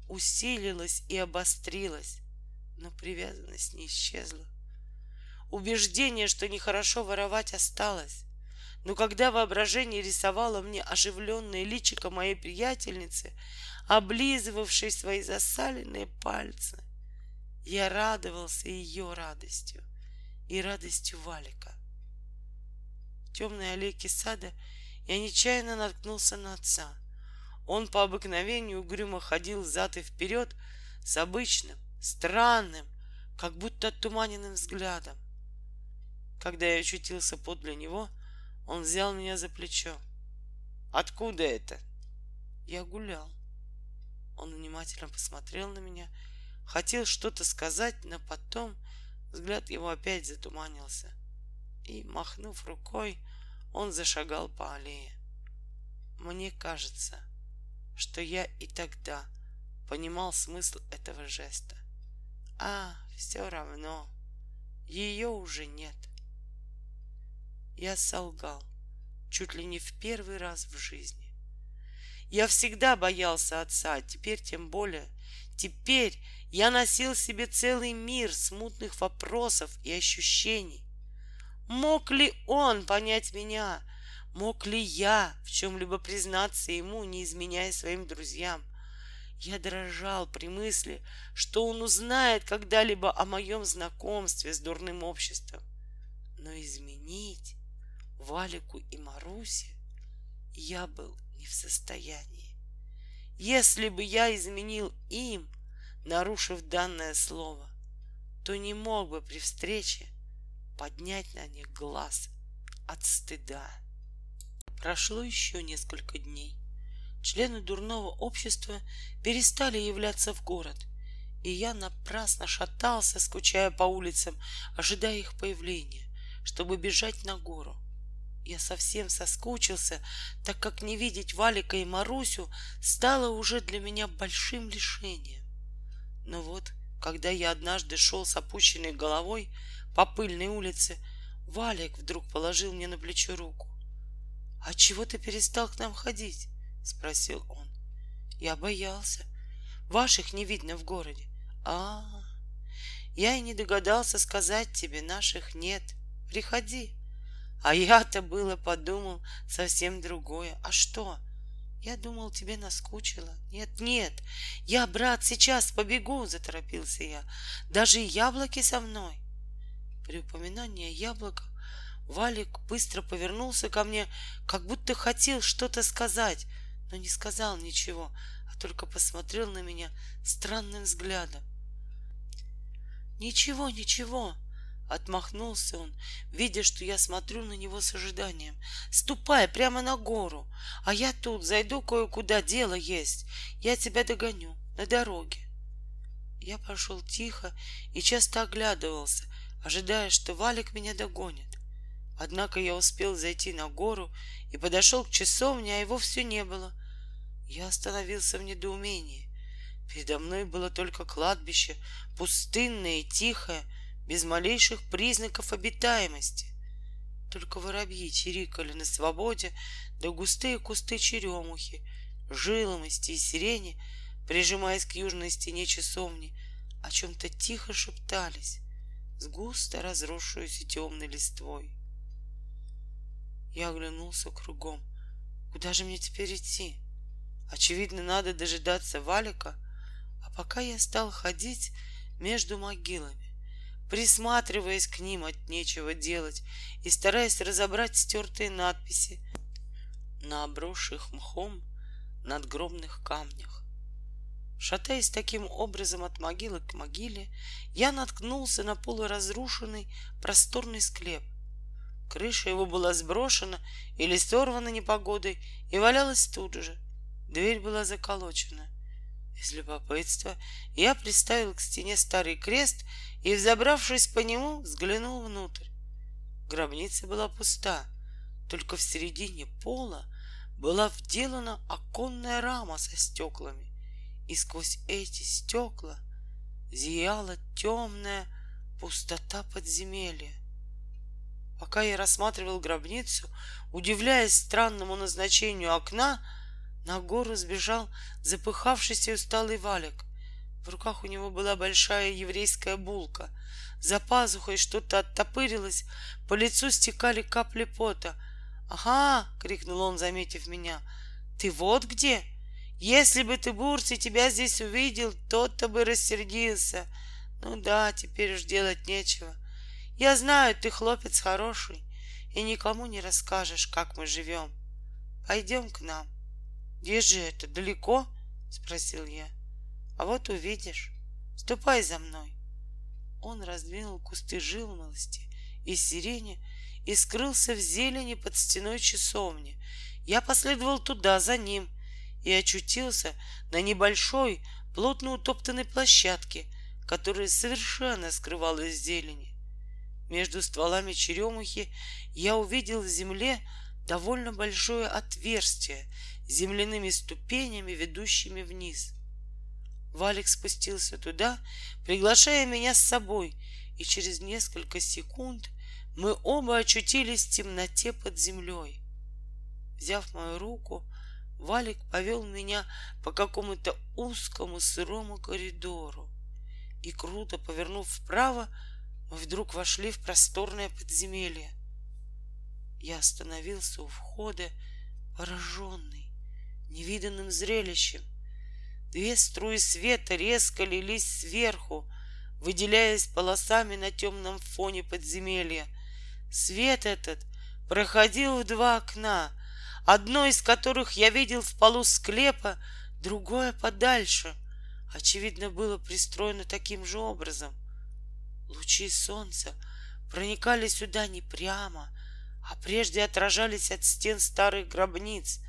усилилось и обострилось, но привязанность не исчезла. Убеждение, что нехорошо воровать, осталось. Но когда воображение рисовало мне оживленное личико моей приятельницы, облизывавшей свои засаленные пальцы, я радовался ее радостью и радостью Валика. В темной аллейке сада я нечаянно наткнулся на отца. Он по обыкновению угрюмо ходил зад и вперед с обычным, странным, как будто туманенным взглядом. Когда я очутился подле него, он взял меня за плечо. «Откуда это?» Я гулял. Он внимательно посмотрел на меня, хотел что-то сказать, но потом взгляд его опять затуманился. И, махнув рукой, он зашагал по аллее. Мне кажется, что я и тогда понимал смысл этого жеста. А, все равно, ее уже нет. Я солгал, чуть ли не в первый раз в жизни. Я всегда боялся отца, а теперь тем более. Теперь я носил себе целый мир смутных вопросов и ощущений. Мог ли он понять меня? Мог ли я в чем-либо признаться ему, не изменяя своим друзьям? Я дрожал при мысли, что он узнает когда-либо о моем знакомстве с дурным обществом. Но изменить Валику и Марусе я был не в состоянии. Если бы я изменил им, нарушив данное слово, то не мог бы при встрече поднять на них глаз от стыда. Прошло еще несколько дней. Члены дурного общества перестали являться в город, и я напрасно шатался, скучая по улицам, ожидая их появления, чтобы бежать на гору. Я совсем соскучился, так как не видеть Валика и Марусю стало уже для меня большим лишением. Но вот, когда я однажды шел с опущенной головой по пыльной улице, Валик вдруг положил мне на плечо руку. — А чего ты перестал к нам ходить? — спросил он. — Я боялся. Ваших не видно в городе. А, Я и не догадался сказать тебе, наших нет. Приходи. А я-то было подумал совсем другое. А что? Я думал, тебе наскучило. Нет, нет, я, брат, сейчас побегу, заторопился я. Даже яблоки со мной. При упоминании о яблоках Валик быстро повернулся ко мне, как будто хотел что-то сказать, но не сказал ничего, а только посмотрел на меня странным взглядом. Ничего, ничего, Отмахнулся он, видя, что я смотрю на него с ожиданием. Ступай прямо на гору, а я тут зайду кое-куда, дело есть. Я тебя догоню на дороге. Я пошел тихо и часто оглядывался, ожидая, что Валик меня догонит. Однако я успел зайти на гору и подошел к часовне, а его все не было. Я остановился в недоумении. Передо мной было только кладбище, пустынное и тихое, без малейших признаков обитаемости. Только воробьи чирикали на свободе, да густые кусты черемухи, жиломости и сирени, прижимаясь к южной стене часовни, о чем-то тихо шептались с густо разросшуюся темной листвой. Я оглянулся кругом. Куда же мне теперь идти? Очевидно, надо дожидаться Валика, а пока я стал ходить между могилами присматриваясь к ним от нечего делать и стараясь разобрать стертые надписи на обросших мхом надгробных камнях. Шатаясь таким образом от могилы к могиле, я наткнулся на полуразрушенный просторный склеп. Крыша его была сброшена или сорвана непогодой и валялась тут же. Дверь была заколочена. Из любопытства я приставил к стене старый крест и, взобравшись по нему, взглянул внутрь. Гробница была пуста, только в середине пола была вделана оконная рама со стеклами, и сквозь эти стекла зияла темная пустота подземелья. Пока я рассматривал гробницу, удивляясь странному назначению окна, на гору сбежал запыхавшийся и усталый Валик. В руках у него была большая еврейская булка. За пазухой что-то оттопырилось, по лицу стекали капли пота. «Ага!» — крикнул он, заметив меня. «Ты вот где? Если бы ты, Бурси, тебя здесь увидел, тот-то бы рассердился. Ну да, теперь уж делать нечего. Я знаю, ты хлопец хороший, и никому не расскажешь, как мы живем. Пойдем к нам. Где же это? Далеко? Спросил я. А вот увидишь. Ступай за мной. Он раздвинул кусты жилмолости и сирени и скрылся в зелени под стеной часовни. Я последовал туда, за ним, и очутился на небольшой, плотно утоптанной площадке, которая совершенно скрывалась в зелени. Между стволами черемухи я увидел в земле довольно большое отверстие земляными ступенями, ведущими вниз. Валик спустился туда, приглашая меня с собой, и через несколько секунд мы оба очутились в темноте под землей. Взяв мою руку, Валик повел меня по какому-то узкому сырому коридору. И круто повернув вправо, мы вдруг вошли в просторное подземелье. Я остановился у входа, пораженный невиданным зрелищем. Две струи света резко лились сверху, выделяясь полосами на темном фоне подземелья. Свет этот проходил в два окна, одно из которых я видел в полу склепа, другое подальше. Очевидно, было пристроено таким же образом. Лучи солнца проникали сюда не прямо, а прежде отражались от стен старых гробниц.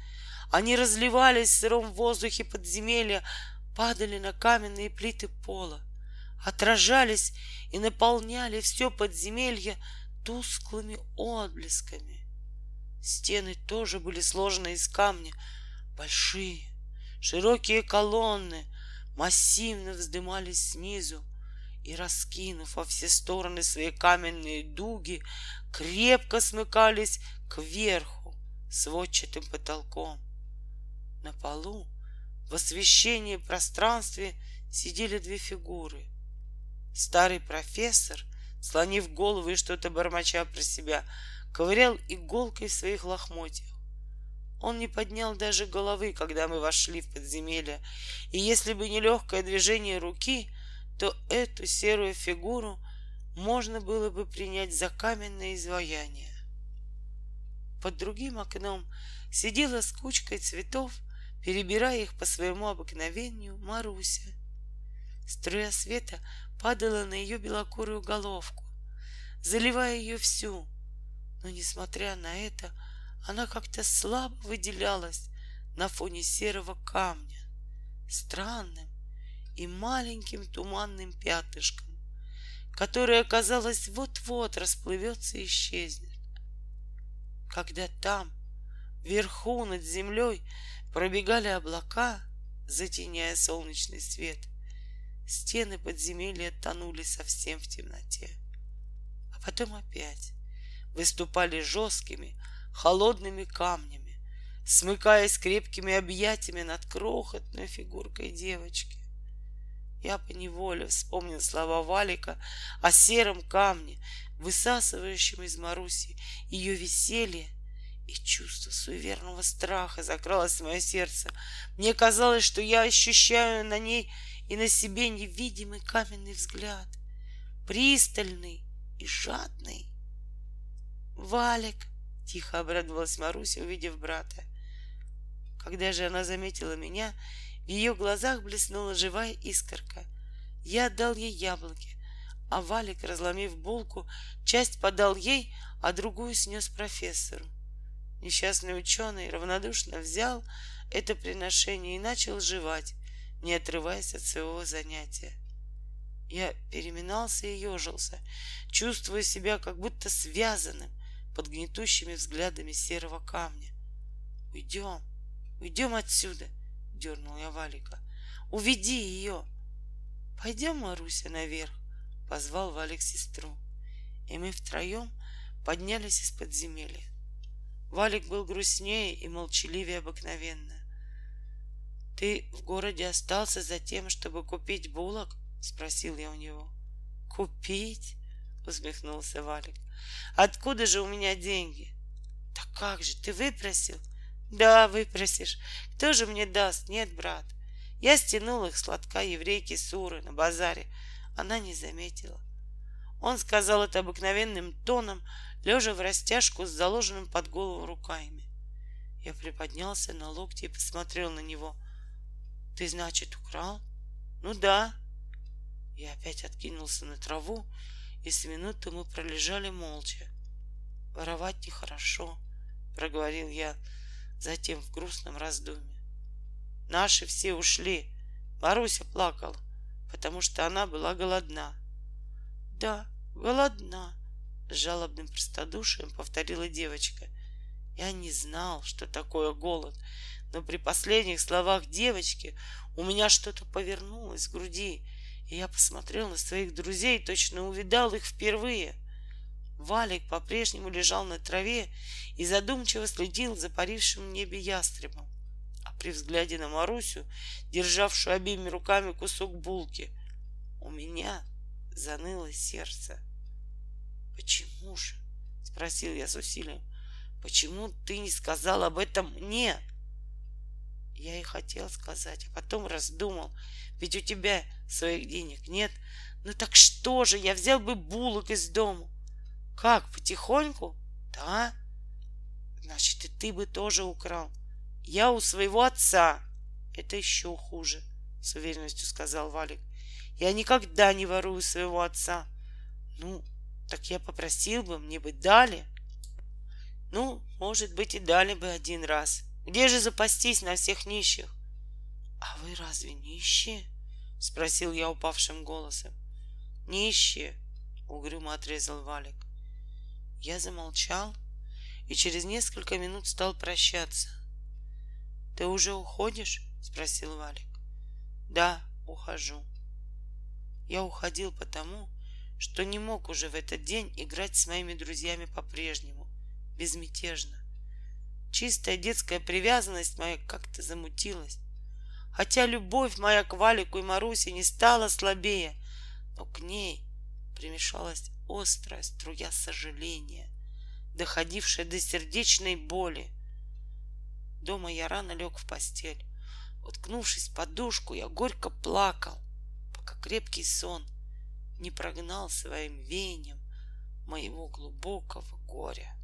Они разливались в сыром воздухе подземелья, падали на каменные плиты пола, отражались и наполняли все подземелье тусклыми отблесками. Стены тоже были сложены из камня, большие, широкие колонны массивно вздымались снизу, и, раскинув во все стороны свои каменные дуги, крепко смыкались кверху сводчатым потолком. На полу в освещении пространстве сидели две фигуры. Старый профессор, слонив голову и что-то бормоча про себя, ковырял иголкой в своих лохмотьях. Он не поднял даже головы, когда мы вошли в подземелье, и если бы не легкое движение руки, то эту серую фигуру можно было бы принять за каменное изваяние. Под другим окном сидела с кучкой цветов, перебирая их по своему обыкновению Маруся. Струя света падала на ее белокурую головку, заливая ее всю. Но, несмотря на это, она как-то слабо выделялась на фоне серого камня, странным, и маленьким туманным пятнышком, которое, казалось, вот-вот расплывется и исчезнет. Когда там, вверху над землей, пробегали облака, затеняя солнечный свет, стены подземелья тонули совсем в темноте. А потом опять выступали жесткими, холодными камнями, смыкаясь крепкими объятиями над крохотной фигуркой девочки. Я поневоле вспомнил слова Валика о сером камне, высасывающем из Маруси ее веселье, и чувство суеверного страха закралось в мое сердце. Мне казалось, что я ощущаю на ней и на себе невидимый каменный взгляд, пристальный и жадный. «Валик!» — тихо обрадовалась Маруся, увидев брата. Когда же она заметила меня, в ее глазах блеснула живая искорка. Я отдал ей яблоки, а Валик, разломив булку, часть подал ей, а другую снес профессору. Несчастный ученый равнодушно взял это приношение и начал жевать, не отрываясь от своего занятия. Я переминался и ежился, чувствуя себя как будто связанным под гнетущими взглядами серого камня. Уйдем, уйдем отсюда, дернул я Валика. Уведи ее. Пойдем, Маруся, наверх, позвал Валик сестру. И мы втроем поднялись из подземелья. Валик был грустнее и молчаливее обыкновенно. Ты в городе остался за тем, чтобы купить булок? спросил я у него. Купить? усмехнулся Валик. Откуда же у меня деньги? Так как же, ты выпросил? Да, выпросишь. Кто же мне даст? Нет, брат. Я стянул их сладка еврейки Суры на базаре. Она не заметила. Он сказал это обыкновенным тоном, лежа в растяжку с заложенным под голову руками. Я приподнялся на локти и посмотрел на него. Ты, значит, украл? Ну да. Я опять откинулся на траву, и с минуты мы пролежали молча. Воровать нехорошо, проговорил я, затем в грустном раздумье. Наши все ушли. Маруся плакала, потому что она была голодна. Да, голодна, с жалобным простодушием повторила девочка. Я не знал, что такое голод, но при последних словах девочки у меня что-то повернулось в груди, и я посмотрел на своих друзей, точно увидал их впервые. Валик по-прежнему лежал на траве и задумчиво следил за парившим в небе ястребом. А при взгляде на Марусю, державшую обеими руками кусок булки, у меня заныло сердце. «Почему же?» — спросил я с усилием. «Почему ты не сказал об этом мне?» Я и хотел сказать, а потом раздумал. Ведь у тебя своих денег нет. Ну так что же, я взял бы булок из дому. Как, потихоньку? Да. Значит, и ты бы тоже украл. Я у своего отца. Это еще хуже, с уверенностью сказал Валик. Я никогда не ворую своего отца. Ну, так я попросил бы, мне бы дали. Ну, может быть, и дали бы один раз. Где же запастись на всех нищих? А вы разве нищие? Спросил я упавшим голосом. Нищие, угрюмо отрезал Валик. Я замолчал и через несколько минут стал прощаться. Ты уже уходишь? Спросил Валик. Да, ухожу. Я уходил потому, что не мог уже в этот день играть с моими друзьями по-прежнему, безмятежно. Чистая детская привязанность моя как-то замутилась. Хотя любовь моя к Валику и Марусе не стала слабее, но к ней примешалась острая струя сожаления, доходившая до сердечной боли. Дома я рано лег в постель. Уткнувшись в подушку, я горько плакал, пока крепкий сон не прогнал своим веянием моего глубокого горя.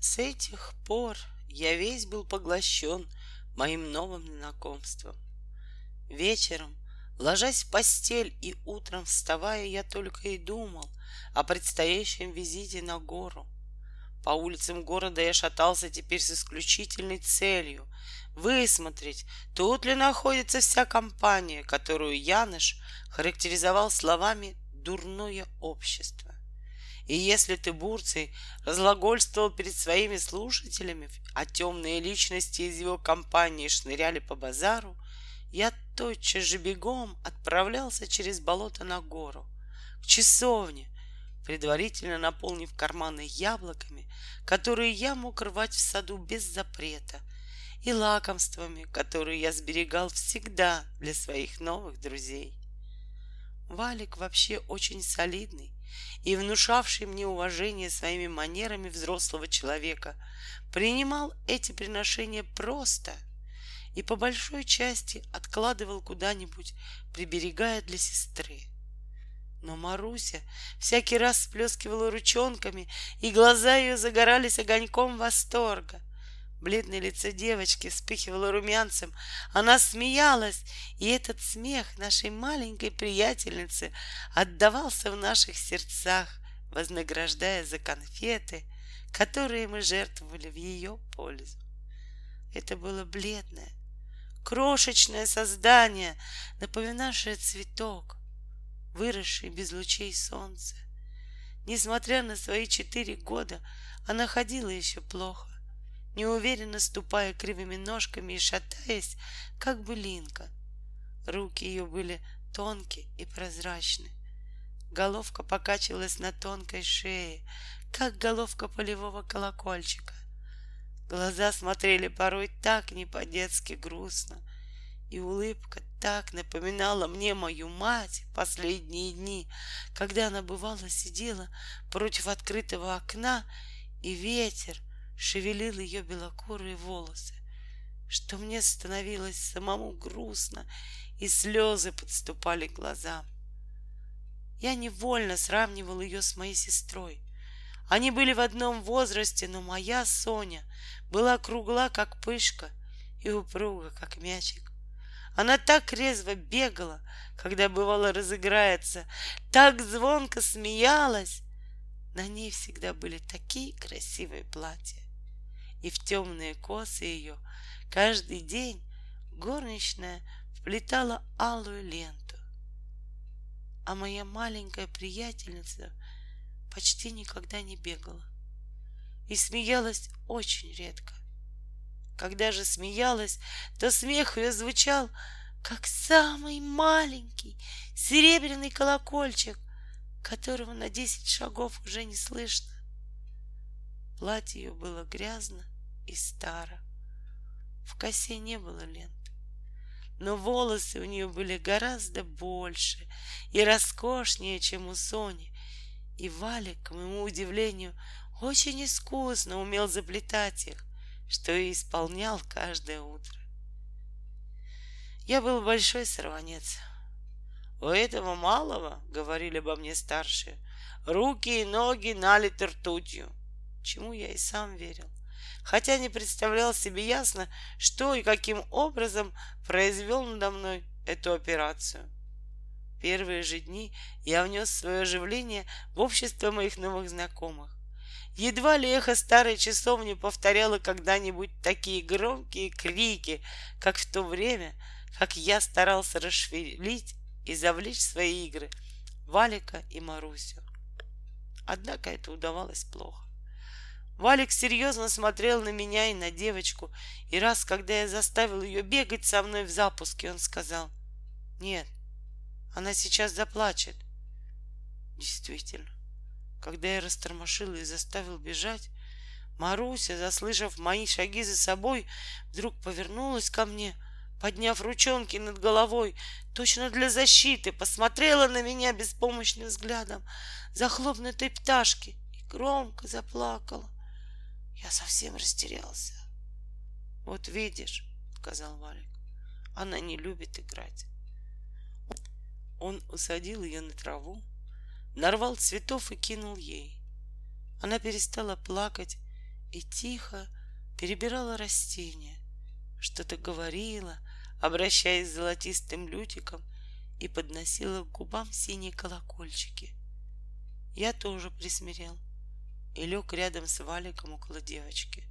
С этих пор я весь был поглощен моим новым знакомством. Вечером, ложась в постель и утром вставая, я только и думал о предстоящем визите на гору. По улицам города я шатался теперь с исключительной целью высмотреть, тут ли находится вся компания, которую Яныш характеризовал словами «дурное общество». И если ты, Бурций, разлагольствовал перед своими слушателями, а темные личности из его компании шныряли по базару, я тотчас же бегом отправлялся через болото на гору, к часовне, предварительно наполнив карманы яблоками, которые я мог рвать в саду без запрета, и лакомствами, которые я сберегал всегда для своих новых друзей. Валик вообще очень солидный и внушавший мне уважение своими манерами взрослого человека, принимал эти приношения просто и по большой части откладывал куда-нибудь, приберегая для сестры. Но Маруся всякий раз всплескивала ручонками, и глаза ее загорались огоньком восторга — Бледное лицо девочки вспыхивало румянцем. Она смеялась, и этот смех нашей маленькой приятельницы отдавался в наших сердцах, вознаграждая за конфеты, которые мы жертвовали в ее пользу. Это было бледное, крошечное создание, напоминавшее цветок, выросший без лучей солнца. Несмотря на свои четыре года, она ходила еще плохо неуверенно ступая кривыми ножками и шатаясь, как былинка. Руки ее были тонкие и прозрачны. Головка покачивалась на тонкой шее, как головка полевого колокольчика. Глаза смотрели порой так не по-детски грустно, и улыбка так напоминала мне мою мать последние дни, когда она бывало сидела против открытого окна, и ветер — шевелил ее белокурые волосы, что мне становилось самому грустно, и слезы подступали к глазам. Я невольно сравнивал ее с моей сестрой. Они были в одном возрасте, но моя Соня была кругла, как пышка, и упруга, как мячик. Она так резво бегала, когда бывало разыграется, так звонко смеялась. На ней всегда были такие красивые платья и в темные косы ее каждый день горничная вплетала алую ленту. А моя маленькая приятельница почти никогда не бегала и смеялась очень редко. Когда же смеялась, то смех ее звучал, как самый маленький серебряный колокольчик, которого на десять шагов уже не слышно. Платье ее было грязно и старо. В косе не было лент но волосы у нее были гораздо больше и роскошнее, чем у Сони. И Валик, к моему удивлению, очень искусно умел заплетать их, что и исполнял каждое утро. Я был большой сорванец. У этого малого, говорили обо мне старшие, руки и ноги налиты ртутью, чему я и сам верил хотя не представлял себе ясно, что и каким образом произвел надо мной эту операцию. Первые же дни я внес свое оживление в общество моих новых знакомых. Едва ли эхо старой часовни повторяло когда-нибудь такие громкие крики, как в то время, как я старался расшевелить и завлечь в свои игры Валика и Марусю. Однако это удавалось плохо. Валик серьезно смотрел на меня и на девочку, и раз, когда я заставил ее бегать со мной в запуске, он сказал, «Нет, она сейчас заплачет». Действительно, когда я растормошил и заставил бежать, Маруся, заслышав мои шаги за собой, вдруг повернулась ко мне, подняв ручонки над головой, точно для защиты, посмотрела на меня беспомощным взглядом захлопнутой пташки и громко заплакала. Я совсем растерялся. Вот видишь, сказал Валик, она не любит играть. Он усадил ее на траву, нарвал цветов и кинул ей. Она перестала плакать и тихо перебирала растения, что-то говорила, обращаясь с золотистым лютиком и подносила к губам синие колокольчики. Я тоже присмирел — и лег рядом с Валиком около девочки.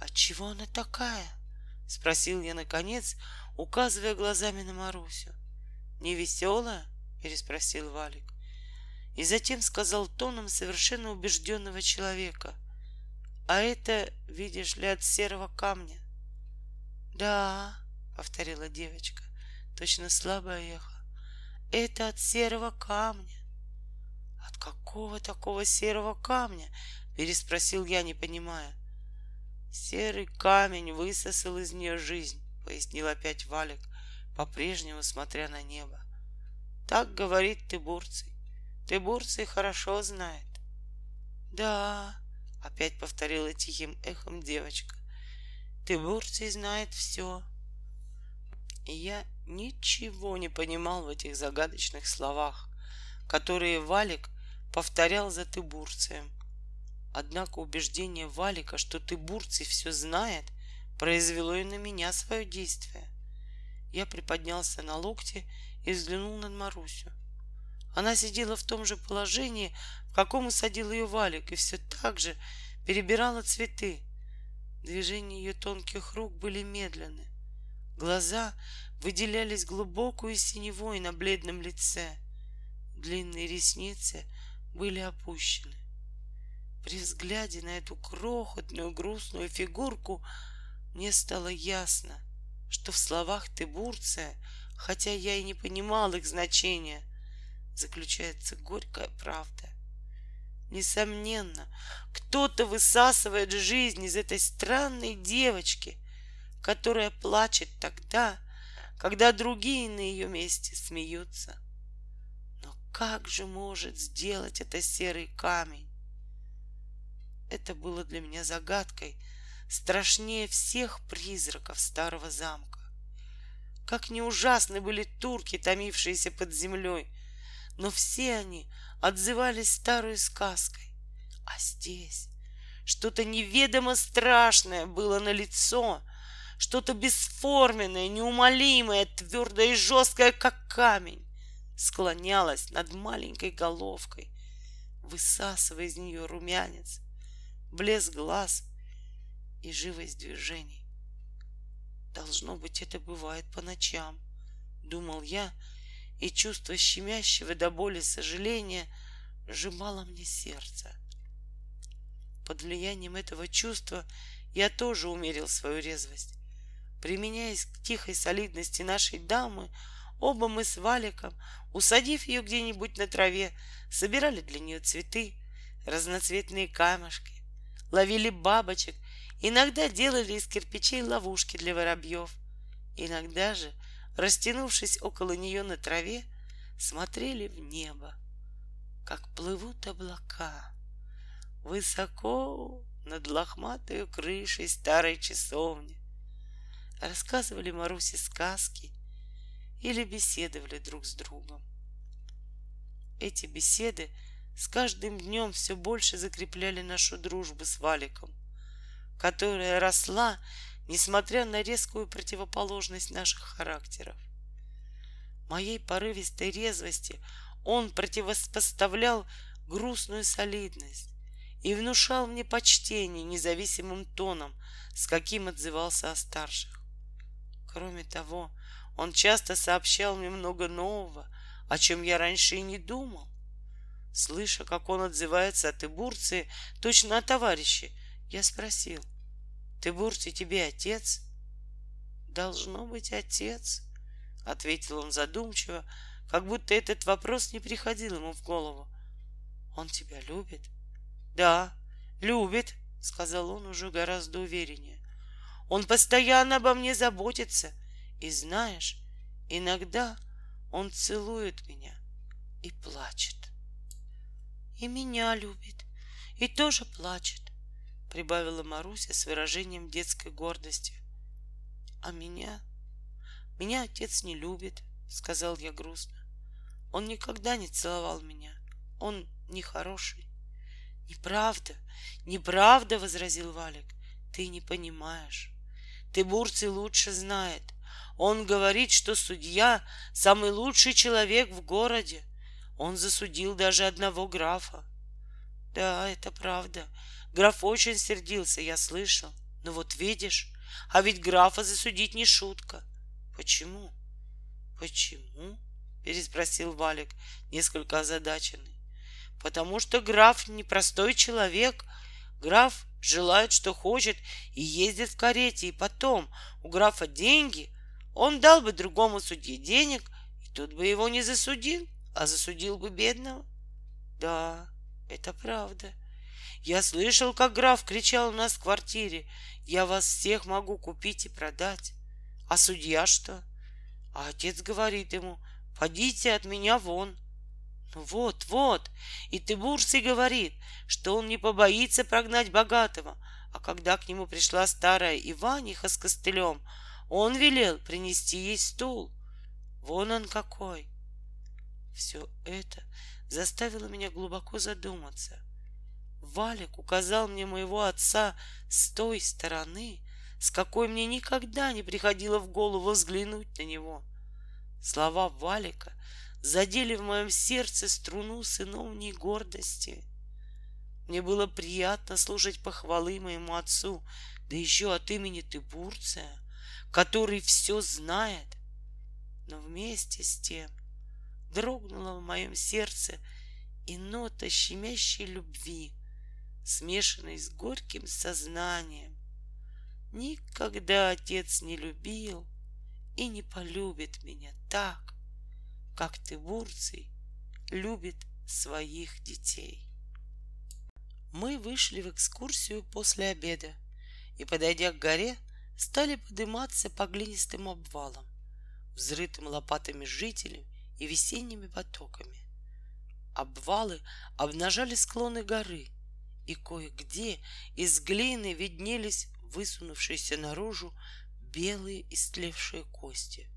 «А чего она такая?» — спросил я наконец, указывая глазами на Марусю. «Не веселая?» — переспросил Валик. И затем сказал тоном совершенно убежденного человека. «А это, видишь ли, от серого камня». «Да», — повторила девочка, точно слабое эхо. «Это от серого камня». От какого такого серого камня? Переспросил я, не понимая. Серый камень высосал из нее жизнь, пояснил опять Валик, по-прежнему смотря на небо. Так говорит Тыбурций. Тыбурций хорошо знает. Да, опять повторила тихим эхом девочка. Тыбурций знает все. И я ничего не понимал в этих загадочных словах которые Валик повторял за Тыбурцием. Однако убеждение Валика, что Тыбурций все знает, произвело и на меня свое действие. Я приподнялся на локте и взглянул на Марусю. Она сидела в том же положении, в каком усадил ее Валик, и все так же перебирала цветы. Движения ее тонких рук были медленны. Глаза выделялись глубокую синевой на бледном лице — длинные ресницы были опущены. При взгляде на эту крохотную грустную фигурку мне стало ясно, что в словах Тыбурция, хотя я и не понимал их значения, заключается горькая правда. Несомненно, кто-то высасывает жизнь из этой странной девочки, которая плачет тогда, когда другие на ее месте смеются. Как же может сделать это серый камень? Это было для меня загадкой, страшнее всех призраков старого замка. Как не ужасны были турки, томившиеся под землей, но все они отзывались старой сказкой. А здесь что-то неведомо страшное было на лицо, что-то бесформенное, неумолимое, твердое и жесткое, как камень склонялась над маленькой головкой, высасывая из нее румянец, блеск глаз и живость движений. Должно быть, это бывает по ночам, думал я, и чувство щемящего до боли сожаления сжимало мне сердце. Под влиянием этого чувства я тоже умерил свою резвость. Применяясь к тихой солидности нашей дамы, Оба мы с Валиком, усадив ее где-нибудь на траве, собирали для нее цветы, разноцветные камешки, ловили бабочек, иногда делали из кирпичей ловушки для воробьев, иногда же, растянувшись около нее на траве, смотрели в небо, как плывут облака, высоко над лохматой крышей старой часовни. Рассказывали Марусе сказки или беседовали друг с другом. Эти беседы с каждым днем все больше закрепляли нашу дружбу с Валиком, которая росла, несмотря на резкую противоположность наших характеров. Моей порывистой резвости он противопоставлял грустную солидность и внушал мне почтение независимым тоном, с каким отзывался о старших. Кроме того, он часто сообщал мне много нового, о чем я раньше и не думал. Слыша, как он отзывается о Тыбурции, точно о товарище, я спросил, «Тыбурций тебе отец?» «Должно быть отец», — ответил он задумчиво, как будто этот вопрос не приходил ему в голову. «Он тебя любит?» «Да, любит», — сказал он уже гораздо увереннее. «Он постоянно обо мне заботится. И знаешь, иногда он целует меня и плачет». «И меня любит, и тоже плачет», — прибавила Маруся с выражением детской гордости. «А меня? Меня отец не любит», — сказал я грустно. «Он никогда не целовал меня. Он нехороший». Неправда, неправда, возразил Валик. Ты не понимаешь. Ты Бурций лучше знает. Он говорит, что судья — самый лучший человек в городе. Он засудил даже одного графа. Да, это правда. Граф очень сердился, я слышал. Но вот видишь, а ведь графа засудить не шутка. Почему? Почему? Переспросил Валик, несколько озадаченный потому что граф непростой человек. Граф желает, что хочет, и ездит в карете, и потом у графа деньги. Он дал бы другому судье денег, и тот бы его не засудил, а засудил бы бедного. Да, это правда. Я слышал, как граф кричал у нас в квартире. Я вас всех могу купить и продать. А судья что? А отец говорит ему, подите от меня вон. Ну вот, вот. И Тыбурций говорит, что он не побоится прогнать богатого. А когда к нему пришла старая Иваниха с костылем, он велел принести ей стул. Вон он какой. Все это заставило меня глубоко задуматься. Валик указал мне моего отца с той стороны, с какой мне никогда не приходило в голову взглянуть на него. Слова Валика задели в моем сердце струну сыновней гордости. Мне было приятно слушать похвалы моему отцу, да еще от имени Тыбурция, который все знает. Но вместе с тем дрогнула в моем сердце и нота щемящей любви, смешанной с горьким сознанием. Никогда отец не любил и не полюбит меня так, как ты, Бурций, любит своих детей. Мы вышли в экскурсию после обеда и, подойдя к горе, стали подниматься по глинистым обвалам, взрытым лопатами жителей и весенними потоками. Обвалы обнажали склоны горы, и кое-где из глины виднелись высунувшиеся наружу белые истлевшие кости.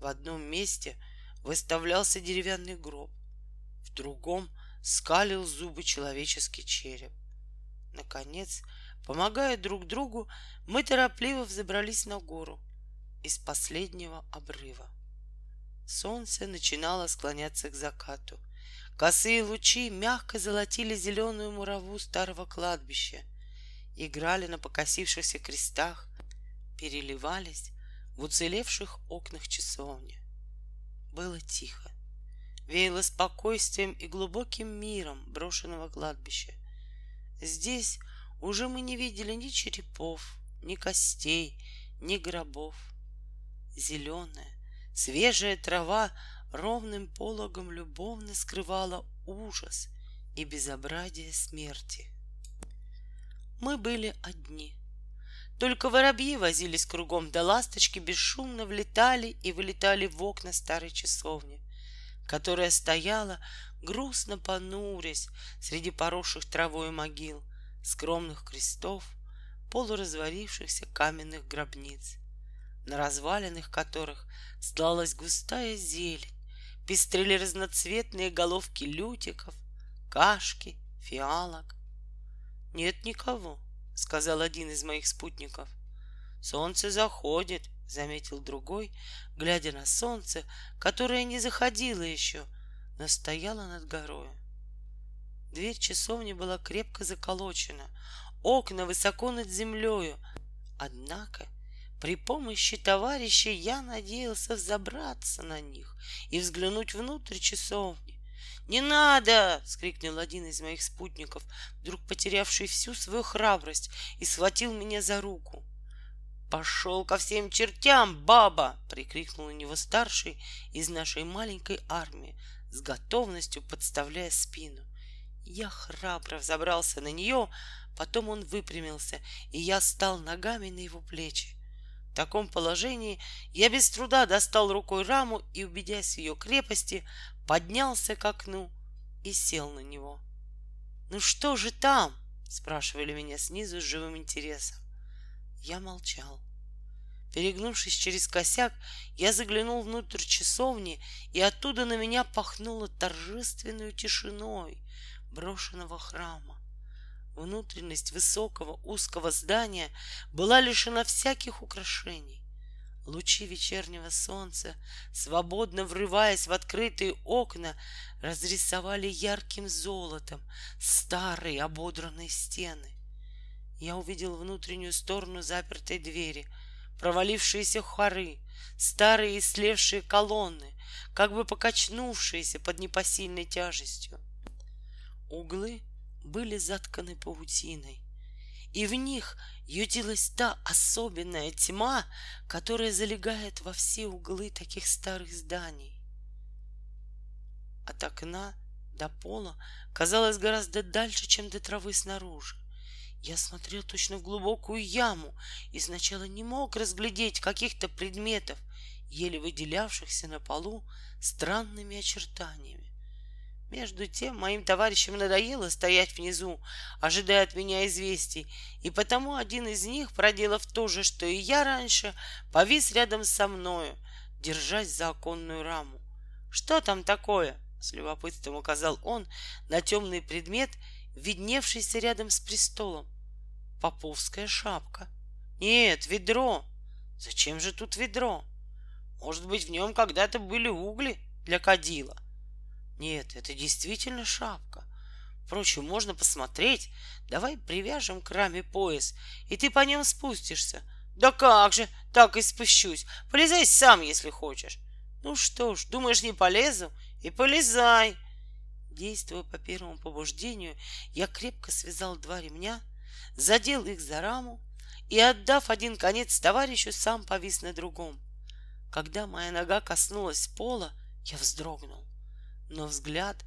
В одном месте — выставлялся деревянный гроб, в другом скалил зубы человеческий череп. Наконец, помогая друг другу, мы торопливо взобрались на гору из последнего обрыва. Солнце начинало склоняться к закату. Косые лучи мягко золотили зеленую мураву старого кладбища, играли на покосившихся крестах, переливались в уцелевших окнах часовни. Было тихо. Веяло спокойствием и глубоким миром брошенного кладбища. Здесь уже мы не видели ни черепов, ни костей, ни гробов. Зеленая, Свежая трава ровным пологом любовно скрывала ужас и безобразие смерти. Мы были одни. Только воробьи возились кругом, да ласточки бесшумно влетали и вылетали в окна старой часовни, которая стояла, грустно понурясь среди поросших травой могил, скромных крестов, полуразвалившихся каменных гробниц, на развалинах которых стлалась густая зелень, пестрели разноцветные головки лютиков, кашки, фиалок. «Нет никого», — сказал один из моих спутников. «Солнце заходит», — заметил другой, глядя на солнце, которое не заходило еще, но стояло над горою. Дверь часовни была крепко заколочена, окна высоко над землею. Однако при помощи товарища я надеялся взобраться на них и взглянуть внутрь часовни. «Не надо!» — скрикнул один из моих спутников, вдруг потерявший всю свою храбрость, и схватил меня за руку. «Пошел ко всем чертям, баба!» — прикрикнул на него старший из нашей маленькой армии, с готовностью подставляя спину. Я храбро взобрался на нее, потом он выпрямился, и я стал ногами на его плечи. В таком положении я без труда достал рукой раму и, убедясь в ее крепости, поднялся к окну и сел на него. «Ну что же там?» — спрашивали меня снизу с живым интересом. Я молчал. Перегнувшись через косяк, я заглянул внутрь часовни, и оттуда на меня пахнуло торжественной тишиной брошенного храма. Внутренность высокого узкого здания была лишена всяких украшений. Лучи вечернего солнца, свободно врываясь в открытые окна, разрисовали ярким золотом старые ободранные стены. Я увидел внутреннюю сторону запертой двери, провалившиеся хоры, старые и слевшие колонны, как бы покачнувшиеся под непосильной тяжестью. Углы — были затканы паутиной, и в них ютилась та особенная тьма, которая залегает во все углы таких старых зданий. От окна до пола казалось гораздо дальше, чем до травы снаружи. Я смотрел точно в глубокую яму и сначала не мог разглядеть каких-то предметов, еле выделявшихся на полу странными очертаниями. Между тем моим товарищам надоело стоять внизу, ожидая от меня известий, и потому один из них, проделав то же, что и я раньше, повис рядом со мною, держась за оконную раму. «Что там такое?» — с любопытством указал он на темный предмет, видневшийся рядом с престолом. «Поповская шапка». «Нет, ведро». «Зачем же тут ведро?» «Может быть, в нем когда-то были угли для кадила?» Нет, это действительно шапка. Впрочем, можно посмотреть. Давай привяжем к раме пояс, и ты по нем спустишься. Да как же, так и спущусь. Полезай сам, если хочешь. Ну что ж, думаешь, не полезу? И полезай. Действуя по первому побуждению, я крепко связал два ремня, задел их за раму и, отдав один конец товарищу, сам повис на другом. Когда моя нога коснулась пола, я вздрогнул но взгляд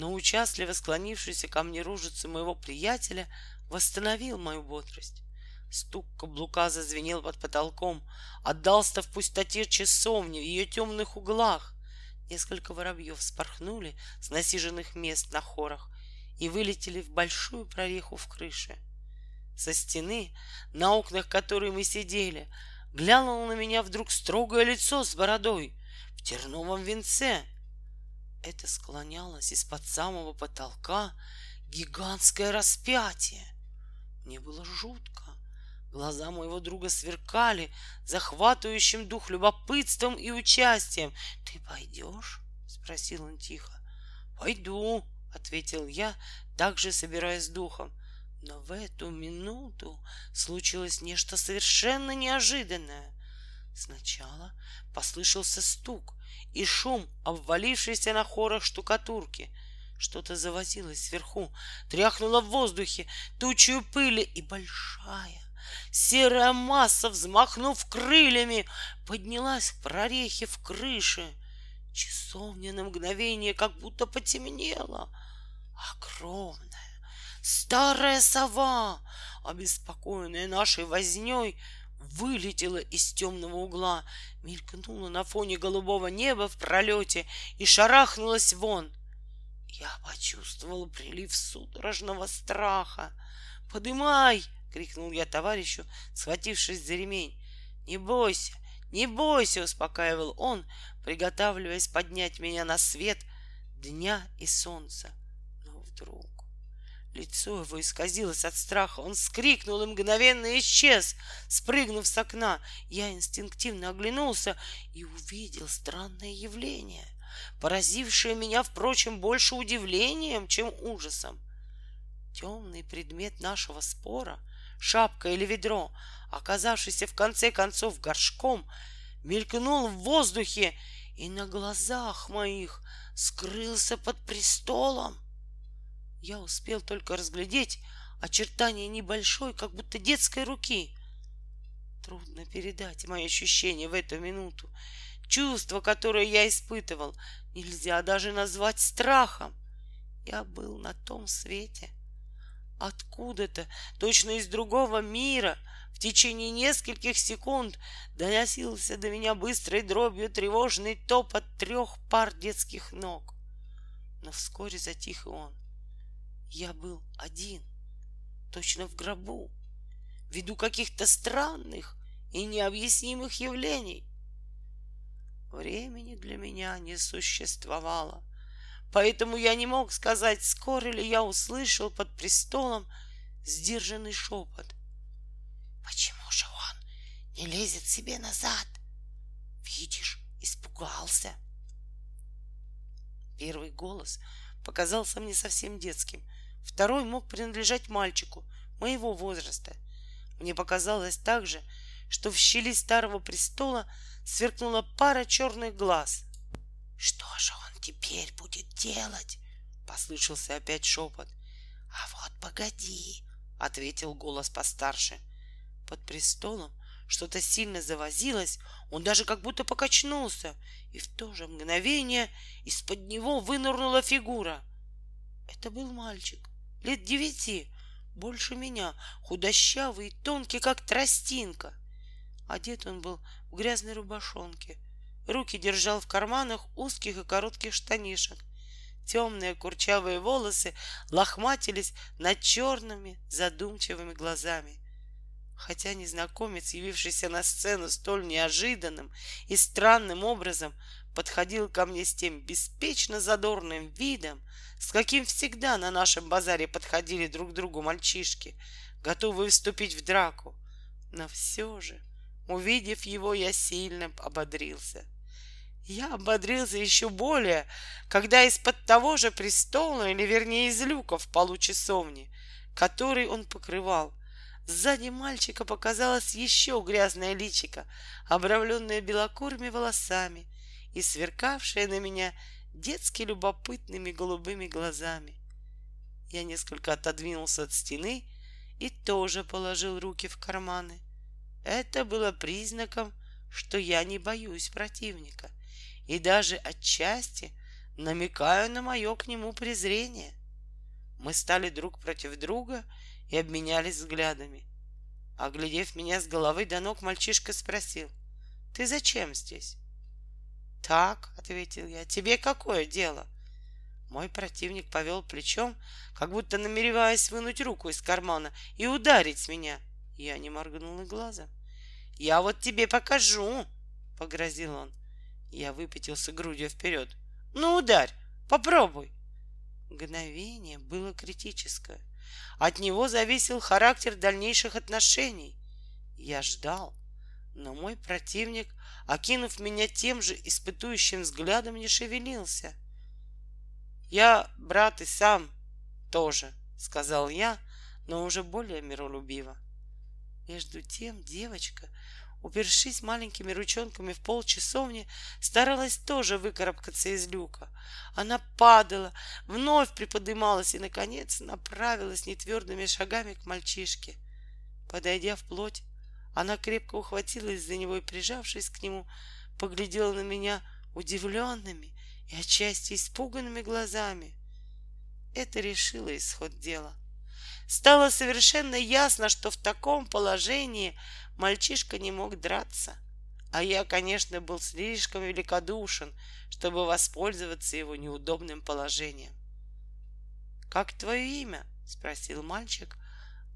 но участливо склонившийся ко мне ружицу моего приятеля восстановил мою бодрость. Стук каблука зазвенел под потолком, отдался в пустоте часовни в ее темных углах. Несколько воробьев спорхнули с насиженных мест на хорах и вылетели в большую прореху в крыше. Со стены, на окнах которой мы сидели, глянуло на меня вдруг строгое лицо с бородой в терновом венце — это склонялось из-под самого потолка гигантское распятие. Мне было жутко. Глаза моего друга сверкали захватывающим дух любопытством и участием. «Ты пойдешь?» — спросил он тихо. «Пойду», — ответил я, также собираясь с духом. Но в эту минуту случилось нечто совершенно неожиданное. Сначала послышался стук, и шум, обвалившийся на хорах штукатурки. Что-то завозилось сверху, тряхнуло в воздухе тучью пыли, и большая, Серая масса, взмахнув крыльями, поднялась в прорехе в крыше. Часовня на мгновение как будто потемнела. Огромная, старая сова, обеспокоенная нашей возней, вылетела из темного угла, мелькнула на фоне голубого неба в пролете и шарахнулась вон. Я почувствовал прилив судорожного страха. «Подымай!» — крикнул я товарищу, схватившись за ремень. «Не бойся, не бойся!» — успокаивал он, приготавливаясь поднять меня на свет дня и солнца. Но вдруг лицо его исказилось от страха. Он скрикнул и мгновенно исчез, спрыгнув с окна. Я инстинктивно оглянулся и увидел странное явление — поразившее меня, впрочем, больше удивлением, чем ужасом. Темный предмет нашего спора, шапка или ведро, оказавшийся в конце концов горшком, мелькнул в воздухе и на глазах моих скрылся под престолом. Я успел только разглядеть очертания небольшой, как будто детской руки. Трудно передать мои ощущения в эту минуту. Чувство, которое я испытывал, нельзя даже назвать страхом. Я был на том свете. Откуда-то, точно из другого мира, в течение нескольких секунд доносился до меня быстрой дробью тревожный топот трех пар детских ног. Но вскоре затих и он. Я был один, точно в гробу, ввиду каких-то странных и необъяснимых явлений. Времени для меня не существовало, поэтому я не мог сказать, скоро ли я услышал под престолом сдержанный шепот. Почему же он не лезет себе назад? Видишь, испугался. Первый голос показался мне совсем детским. Второй мог принадлежать мальчику моего возраста. Мне показалось также, что в щели старого престола сверкнула пара черных глаз. Что же он теперь будет делать? Послышался опять шепот. А вот погоди, ответил голос постарше. Под престолом что-то сильно завозилось, он даже как будто покачнулся, и в то же мгновение из-под него вынырнула фигура. Это был мальчик, лет девяти, больше меня, худощавый и тонкий, как тростинка. Одет он был в грязной рубашонке. Руки держал в карманах узких и коротких штанишек. Темные курчавые волосы лохматились над черными задумчивыми глазами. Хотя незнакомец, явившийся на сцену столь неожиданным и странным образом, подходил ко мне с тем беспечно задорным видом, с каким всегда на нашем базаре подходили друг к другу мальчишки, готовые вступить в драку. Но все же Увидев его, я сильно ободрился. Я ободрился еще более, когда из-под того же престола, или вернее из люка в полу который он покрывал, сзади мальчика показалось еще грязное личико, обрамленное белокурыми волосами и сверкавшее на меня детски любопытными голубыми глазами. Я несколько отодвинулся от стены и тоже положил руки в карманы — это было признаком, что я не боюсь противника и даже отчасти намекаю на мое к нему презрение. Мы стали друг против друга и обменялись взглядами. Оглядев меня с головы до ног, мальчишка спросил, «Ты зачем здесь?» «Так», — ответил я, — «тебе какое дело?» Мой противник повел плечом, как будто намереваясь вынуть руку из кармана и ударить меня — я не моргнул и глаза. «Я вот тебе покажу!» — погрозил он. Я выпятился грудью вперед. «Ну, ударь! Попробуй!» Мгновение было критическое. От него зависел характер дальнейших отношений. Я ждал, но мой противник, окинув меня тем же испытующим взглядом, не шевелился. «Я, брат, и сам тоже», — сказал я, но уже более миролюбиво. Между тем девочка, упершись маленькими ручонками в пол часовни, старалась тоже выкарабкаться из люка. Она падала, вновь приподымалась и, наконец, направилась нетвердыми шагами к мальчишке. Подойдя вплоть, она крепко ухватилась за него и, прижавшись к нему, поглядела на меня удивленными и отчасти испуганными глазами. Это решило исход дела. Стало совершенно ясно, что в таком положении мальчишка не мог драться. А я, конечно, был слишком великодушен, чтобы воспользоваться его неудобным положением. «Как твое имя?» — спросил мальчик,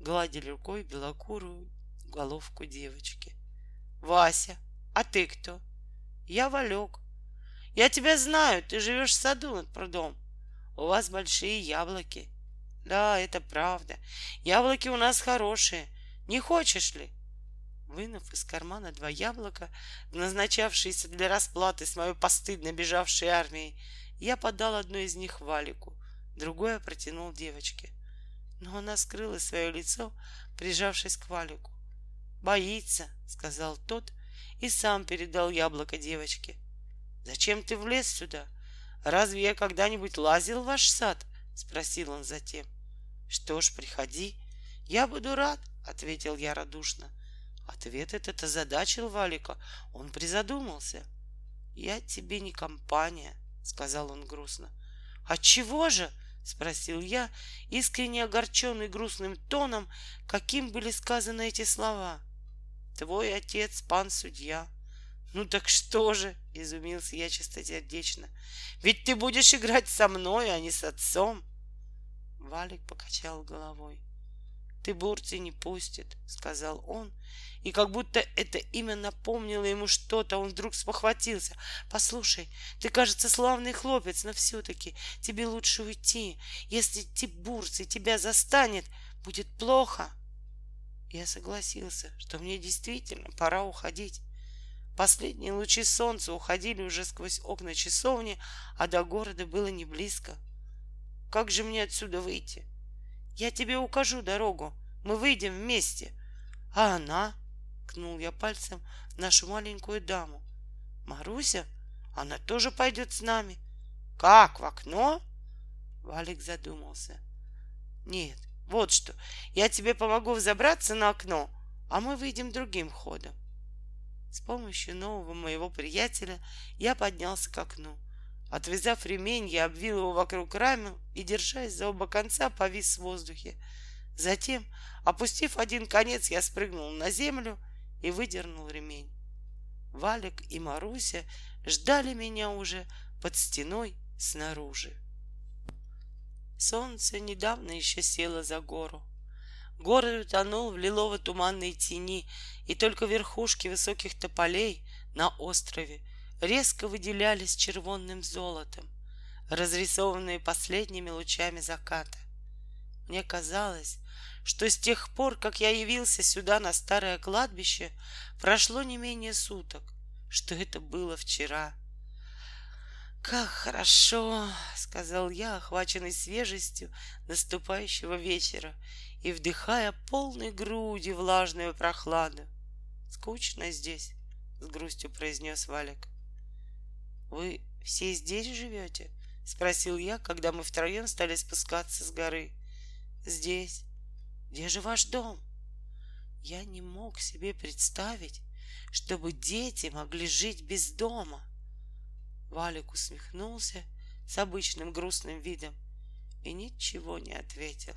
гладя рукой белокурую головку девочки. «Вася, а ты кто?» «Я Валек. Я тебя знаю, ты живешь в саду над прудом. У вас большие яблоки». «Да, это правда. Яблоки у нас хорошие. Не хочешь ли?» Вынув из кармана два яблока, назначавшиеся для расплаты с моей постыдно бежавшей армией, я подал одно из них Валику, другое протянул девочке. Но она скрыла свое лицо, прижавшись к Валику. «Боится», — сказал тот, и сам передал яблоко девочке. «Зачем ты влез сюда? Разве я когда-нибудь лазил в ваш сад?» — спросил он затем. «Что ж, приходи. Я буду рад», — ответил я радушно. Ответ этот озадачил Валика. Он призадумался. «Я тебе не компания», — сказал он грустно. «Отчего же?» — спросил я, искренне огорченный грустным тоном, каким были сказаны эти слова. «Твой отец, пан судья». «Ну так что же?» — изумился я чистосердечно. «Ведь ты будешь играть со мной, а не с отцом». Валик покачал головой. «Ты Бурти не пустит», — сказал он, и как будто это имя напомнило ему что-то, он вдруг спохватился. «Послушай, ты, кажется, славный хлопец, но все-таки тебе лучше уйти. Если Тибурций тебя застанет, будет плохо». Я согласился, что мне действительно пора уходить. Последние лучи солнца уходили уже сквозь окна часовни, а до города было не близко. Как же мне отсюда выйти? Я тебе укажу дорогу. Мы выйдем вместе. А она? Кнул я пальцем нашу маленькую даму. Маруся? Она тоже пойдет с нами. Как, в окно? Валик задумался. Нет, вот что. Я тебе помогу взобраться на окно, а мы выйдем другим ходом. С помощью нового моего приятеля я поднялся к окну. Отвязав ремень, я обвил его вокруг рамы и, держась за оба конца, повис в воздухе. Затем, опустив один конец, я спрыгнул на землю и выдернул ремень. Валик и Маруся ждали меня уже под стеной снаружи. Солнце недавно еще село за гору. Город утонул в лилово-туманной тени, и только верхушки высоких тополей на острове — резко выделялись червонным золотом, разрисованные последними лучами заката. Мне казалось, что с тех пор, как я явился сюда на старое кладбище, прошло не менее суток, что это было вчера. «Как хорошо!» — сказал я, охваченный свежестью наступающего вечера и вдыхая полной грудью влажную прохладу. «Скучно здесь», — с грустью произнес Валик. «Вы все здесь живете?» — спросил я, когда мы втроем стали спускаться с горы. «Здесь. Где же ваш дом?» Я не мог себе представить, чтобы дети могли жить без дома. Валик усмехнулся с обычным грустным видом и ничего не ответил.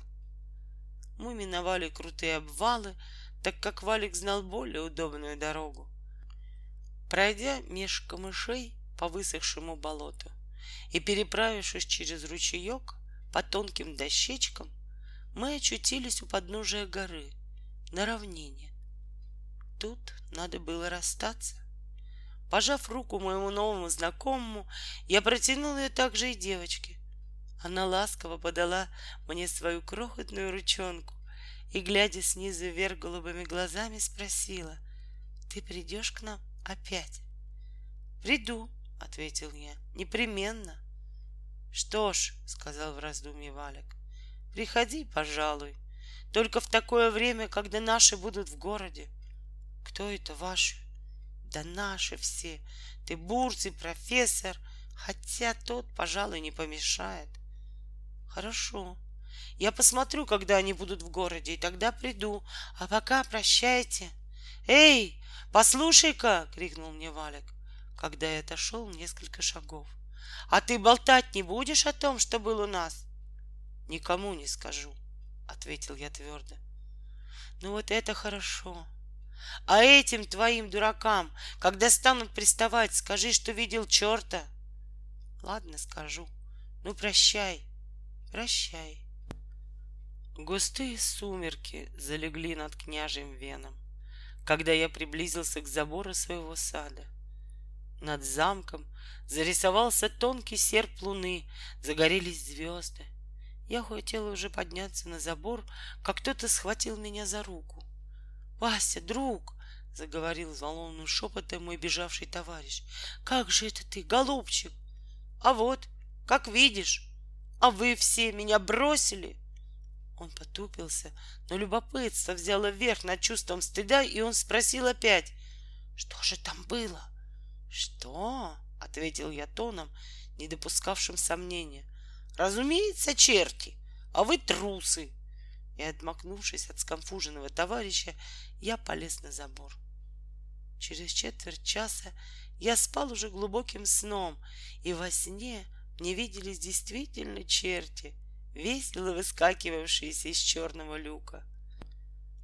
Мы миновали крутые обвалы, так как Валик знал более удобную дорогу. Пройдя меж камышей, по высохшему болоту и, переправившись через ручеек по тонким дощечкам, мы очутились у подножия горы на равнине. Тут надо было расстаться. Пожав руку моему новому знакомому, я протянул ее также и девочке. Она ласково подала мне свою крохотную ручонку и, глядя снизу вверх голубыми глазами, спросила, «Ты придешь к нам опять?» «Приду», — ответил я. — Непременно. — Что ж, — сказал в раздумье Валик, — приходи, пожалуй, только в такое время, когда наши будут в городе. — Кто это ваши? — Да наши все. Ты бурций, профессор, хотя тот, пожалуй, не помешает. — Хорошо. Я посмотрю, когда они будут в городе, и тогда приду. А пока прощайте. Эй, послушай-ка! — крикнул мне Валик, когда я отошел несколько шагов. А ты болтать не будешь о том, что был у нас? Никому не скажу, — ответил я твердо. Ну вот это хорошо. А этим твоим дуракам, когда станут приставать, скажи, что видел черта. Ладно, скажу. Ну, прощай, прощай. Густые сумерки залегли над княжьим веном, когда я приблизился к забору своего сада. Над замком зарисовался тонкий серп луны, загорелись звезды. Я хотела уже подняться на забор, как кто-то схватил меня за руку. «Вася, друг!» — заговорил взволнованным шепотом мой бежавший товарищ. «Как же это ты, голубчик?» «А вот, как видишь, а вы все меня бросили!» Он потупился, но любопытство взяло верх над чувством стыда, и он спросил опять, «Что же там было?» «Что?» — ответил я тоном, не допускавшим сомнения. «Разумеется, черти, а вы трусы!» И, отмахнувшись от скомфуженного товарища, я полез на забор. Через четверть часа я спал уже глубоким сном, и во сне мне виделись действительно черти, весело выскакивавшиеся из черного люка.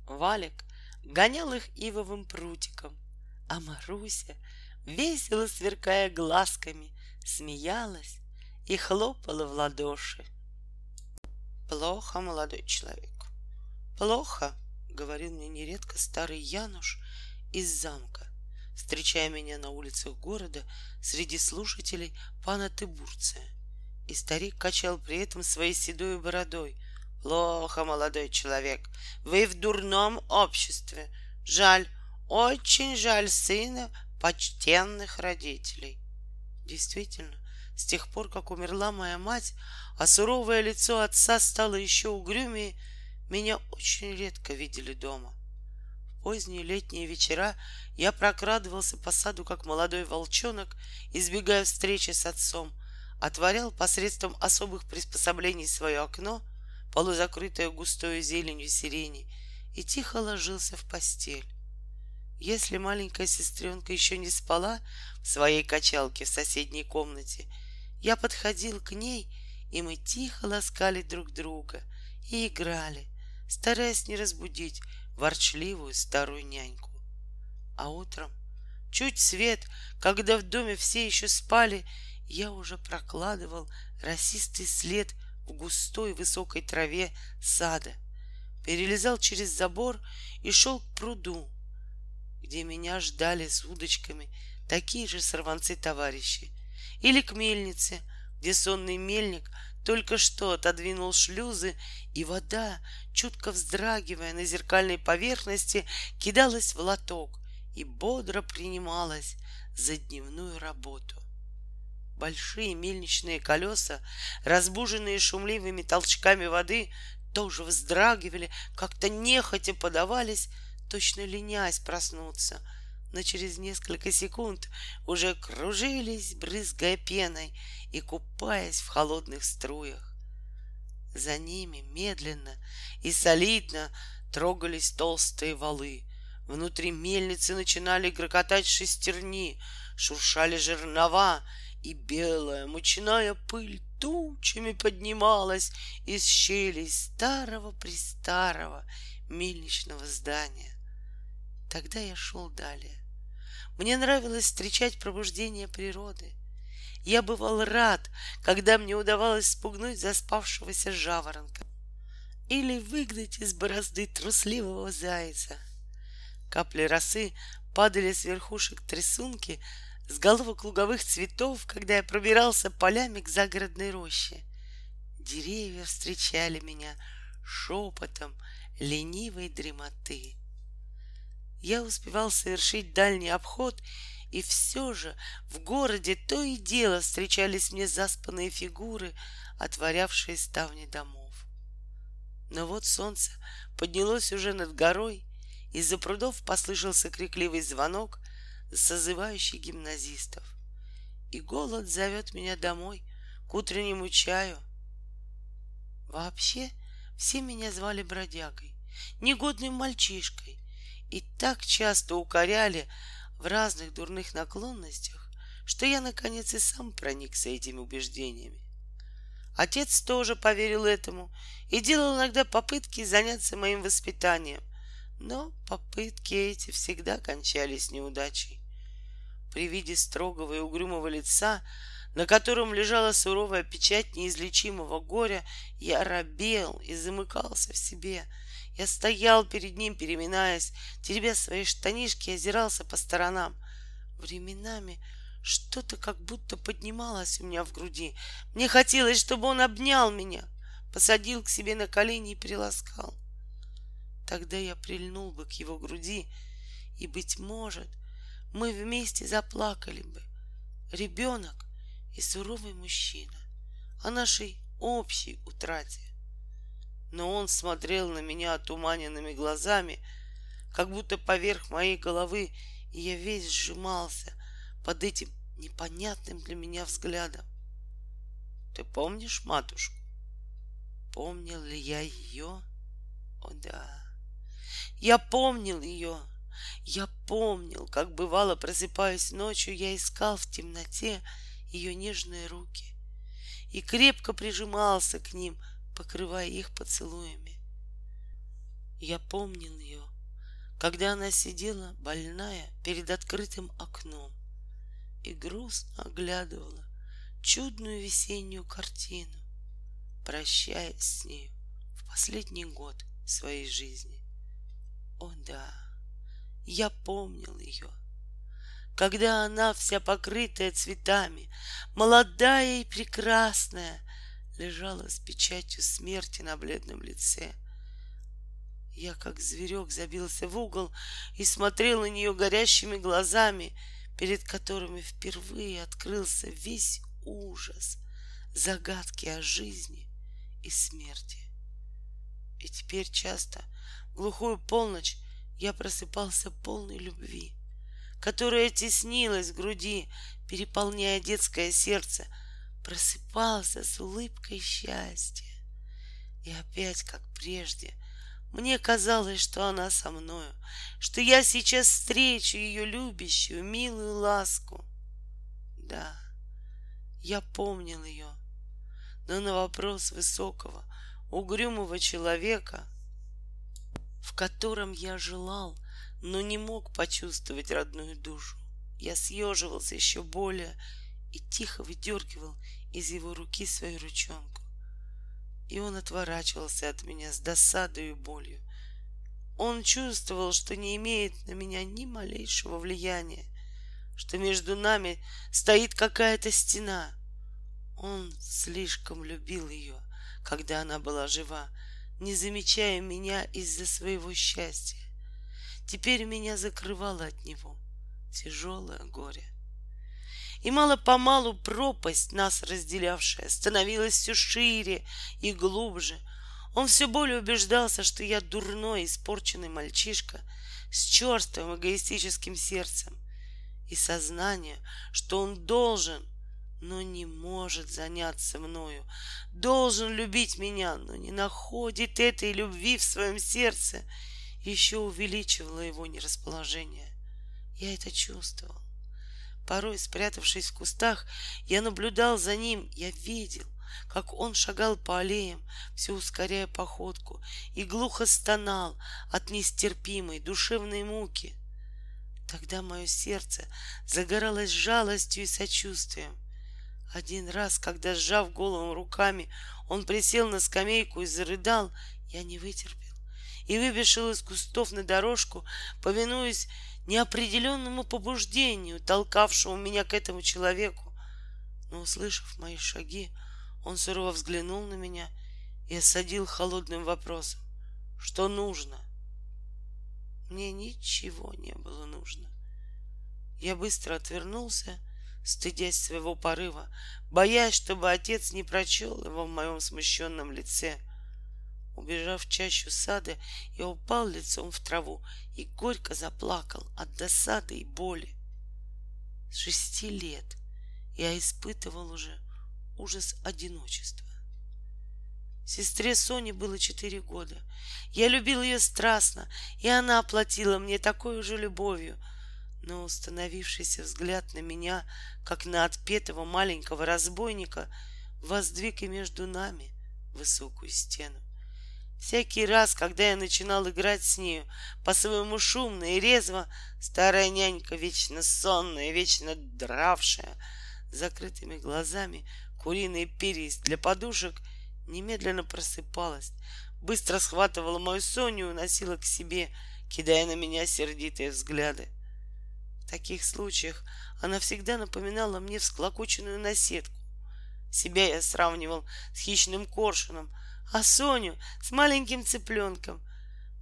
Валик гонял их ивовым прутиком, а Маруся, весело сверкая глазками, смеялась и хлопала в ладоши. Плохо, молодой человек, плохо, говорил мне нередко старый Януш из замка, встречая меня на улицах города среди слушателей пана Тыбурция. И старик качал при этом своей седой бородой. Плохо, молодой человек, вы в дурном обществе. Жаль, очень жаль сына почтенных родителей. Действительно, с тех пор, как умерла моя мать, а суровое лицо отца стало еще угрюмее, меня очень редко видели дома. В поздние летние вечера я прокрадывался по саду, как молодой волчонок, избегая встречи с отцом, отворял посредством особых приспособлений свое окно, полузакрытое густой зеленью сирени, и тихо ложился в постель. Если маленькая сестренка еще не спала в своей качалке в соседней комнате, я подходил к ней, и мы тихо ласкали друг друга и играли, стараясь не разбудить ворчливую старую няньку. А утром, чуть свет, когда в доме все еще спали, я уже прокладывал росистый след в густой высокой траве сада, перелезал через забор и шел к пруду, где меня ждали с удочками такие же сорванцы-товарищи, или к мельнице, где сонный мельник только что отодвинул шлюзы, и вода, чутко вздрагивая на зеркальной поверхности, кидалась в лоток и бодро принималась за дневную работу. Большие мельничные колеса, разбуженные шумливыми толчками воды, тоже вздрагивали, как-то нехотя подавались, точно ленясь проснуться — но через несколько секунд уже кружились, брызгая пеной и купаясь в холодных струях. За ними медленно и солидно трогались толстые валы. Внутри мельницы начинали грохотать шестерни, шуршали жернова, и белая мучная пыль тучами поднималась из щелей старого-престарого мельничного здания. Тогда я шел далее. Мне нравилось встречать пробуждение природы. Я бывал рад, когда мне удавалось спугнуть заспавшегося жаворонка или выгнать из борозды трусливого зайца. Капли росы падали с верхушек трясунки с головок луговых цветов, когда я пробирался полями к загородной роще. Деревья встречали меня шепотом ленивой дремоты я успевал совершить дальний обход, и все же в городе то и дело встречались мне заспанные фигуры, отворявшие ставни домов. Но вот солнце поднялось уже над горой, из-за прудов послышался крикливый звонок, созывающий гимназистов. И голод зовет меня домой к утреннему чаю. Вообще, Все меня звали бродягой, негодным мальчишкой, и так часто укоряли в разных дурных наклонностях, что я, наконец, и сам проникся этими убеждениями. Отец тоже поверил этому и делал иногда попытки заняться моим воспитанием, но попытки эти всегда кончались неудачей. При виде строгого и угрюмого лица, на котором лежала суровая печать неизлечимого горя, я робел и замыкался в себе. Я стоял перед ним, переминаясь, теребя свои штанишки, озирался по сторонам. Временами что-то как будто поднималось у меня в груди. Мне хотелось, чтобы он обнял меня, посадил к себе на колени и приласкал. Тогда я прильнул бы к его груди, и, быть может, мы вместе заплакали бы. Ребенок и суровый мужчина о нашей общей утрате. Но он смотрел на меня отуманенными глазами, как будто поверх моей головы, и я весь сжимался — под этим непонятным для меня взглядом. Ты помнишь матушку? Помнил ли я ее? О да, я помнил ее. Я помнил, как бывало, просыпаясь ночью, я искал в темноте ее нежные руки и крепко прижимался к ним, покрывая их поцелуями. Я помнил ее, когда она сидела больная перед открытым окном и грустно оглядывала чудную весеннюю картину, прощаясь с нею в последний год своей жизни. О да, я помнил ее, когда она вся покрытая цветами, молодая и прекрасная, лежала с печатью смерти на бледном лице. Я, как зверек, забился в угол и смотрел на нее горящими глазами — перед которыми впервые открылся весь ужас загадки о жизни и смерти. И теперь часто в глухую полночь я просыпался полной любви, которая теснилась в груди, переполняя детское сердце, просыпался с улыбкой счастья. И опять, как прежде, мне казалось, что она со мною, что я сейчас встречу ее любящую, милую ласку. Да, я помнил ее, но на вопрос высокого, угрюмого человека, в котором я желал, но не мог почувствовать родную душу, я съеживался еще более и тихо выдергивал из его руки свою ручонку и он отворачивался от меня с досадой и болью. Он чувствовал, что не имеет на меня ни малейшего влияния, что между нами стоит какая-то стена. Он слишком любил ее, когда она была жива, не замечая меня из-за своего счастья. Теперь меня закрывало от него тяжелое горе. И мало-помалу пропасть, нас разделявшая, становилась все шире и глубже. Он все более убеждался, что я дурной, испорченный мальчишка с черствым эгоистическим сердцем и сознание, что он должен, но не может заняться мною, должен любить меня, но не находит этой любви в своем сердце, еще увеличивало его нерасположение. Я это чувствовал. Порой, спрятавшись в кустах, я наблюдал за ним, я видел, как он шагал по аллеям, все ускоряя походку, и глухо стонал от нестерпимой душевной муки. Тогда мое сердце загоралось жалостью и сочувствием. Один раз, когда, сжав голову руками, он присел на скамейку и зарыдал, я не вытерпел и выбежал из кустов на дорожку, повинуясь неопределенному побуждению, толкавшему меня к этому человеку. Но, услышав мои шаги, он сурово взглянул на меня и осадил холодным вопросом. Что нужно? Мне ничего не было нужно. Я быстро отвернулся, стыдясь своего порыва, боясь, чтобы отец не прочел его в моем смущенном лице — Убежав в чащу сада, я упал лицом в траву и горько заплакал от досады и боли. С шести лет я испытывал уже ужас одиночества. Сестре Соне было четыре года. Я любил ее страстно, и она оплатила мне такой же любовью. Но установившийся взгляд на меня, как на отпетого маленького разбойника, воздвиг и между нами высокую стену. Всякий раз, когда я начинал играть с нею, по-своему шумно и резво, старая нянька, вечно сонная, вечно дравшая, закрытыми глазами, куриные перья для подушек, немедленно просыпалась, быстро схватывала мою Соню и уносила к себе, кидая на меня сердитые взгляды. В таких случаях она всегда напоминала мне всклокоченную наседку. Себя я сравнивал с хищным коршуном — а Соню с маленьким цыпленком.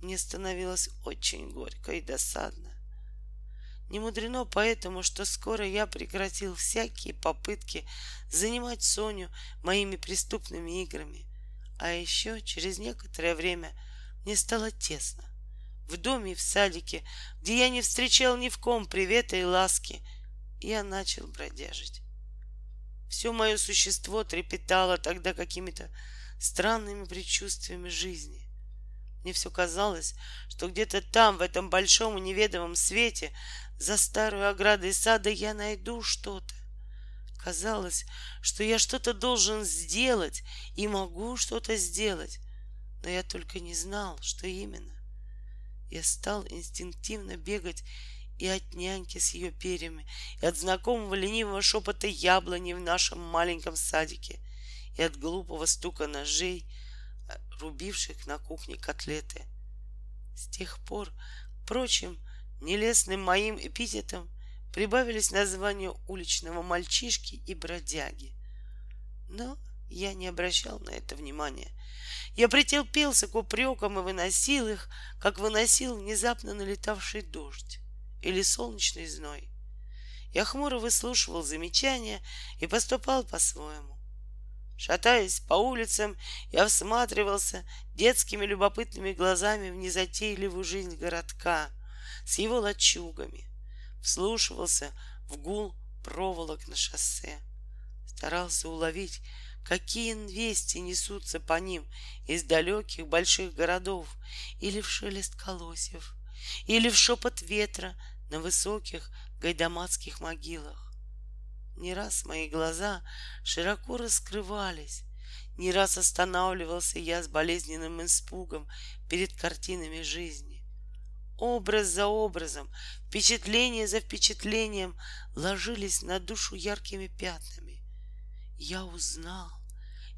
Мне становилось очень горько и досадно. Не мудрено поэтому, что скоро я прекратил всякие попытки занимать Соню моими преступными играми. А еще через некоторое время мне стало тесно. В доме и в садике, где я не встречал ни в ком привета и ласки, я начал бродяжить. Все мое существо трепетало тогда какими-то странными предчувствиями жизни. Мне все казалось, что где-то там, в этом большом и неведомом свете, за старую оградой сада я найду что-то. Казалось, что я что-то должен сделать и могу что-то сделать, но я только не знал, что именно. Я стал инстинктивно бегать и от няньки с ее перьями, и от знакомого ленивого шепота яблони в нашем маленьком садике — и от глупого стука ножей, э, рубивших на кухне котлеты. С тех пор, впрочем, нелестным моим эпитетом прибавились названия уличного мальчишки и бродяги. Но я не обращал на это внимания. Я претерпелся к упрекам и выносил их, как выносил внезапно налетавший дождь или солнечный зной. Я хмуро выслушивал замечания и поступал по-своему. Шатаясь по улицам, я всматривался детскими любопытными глазами в незатейливую жизнь городка с его лачугами, вслушивался в гул проволок на шоссе, старался уловить, какие вести несутся по ним из далеких больших городов или в шелест колосьев, или в шепот ветра на высоких гайдамацких могилах. Не раз мои глаза широко раскрывались, не раз останавливался я с болезненным испугом перед картинами жизни. Образ за образом, впечатление за впечатлением ложились на душу яркими пятнами. Я узнал,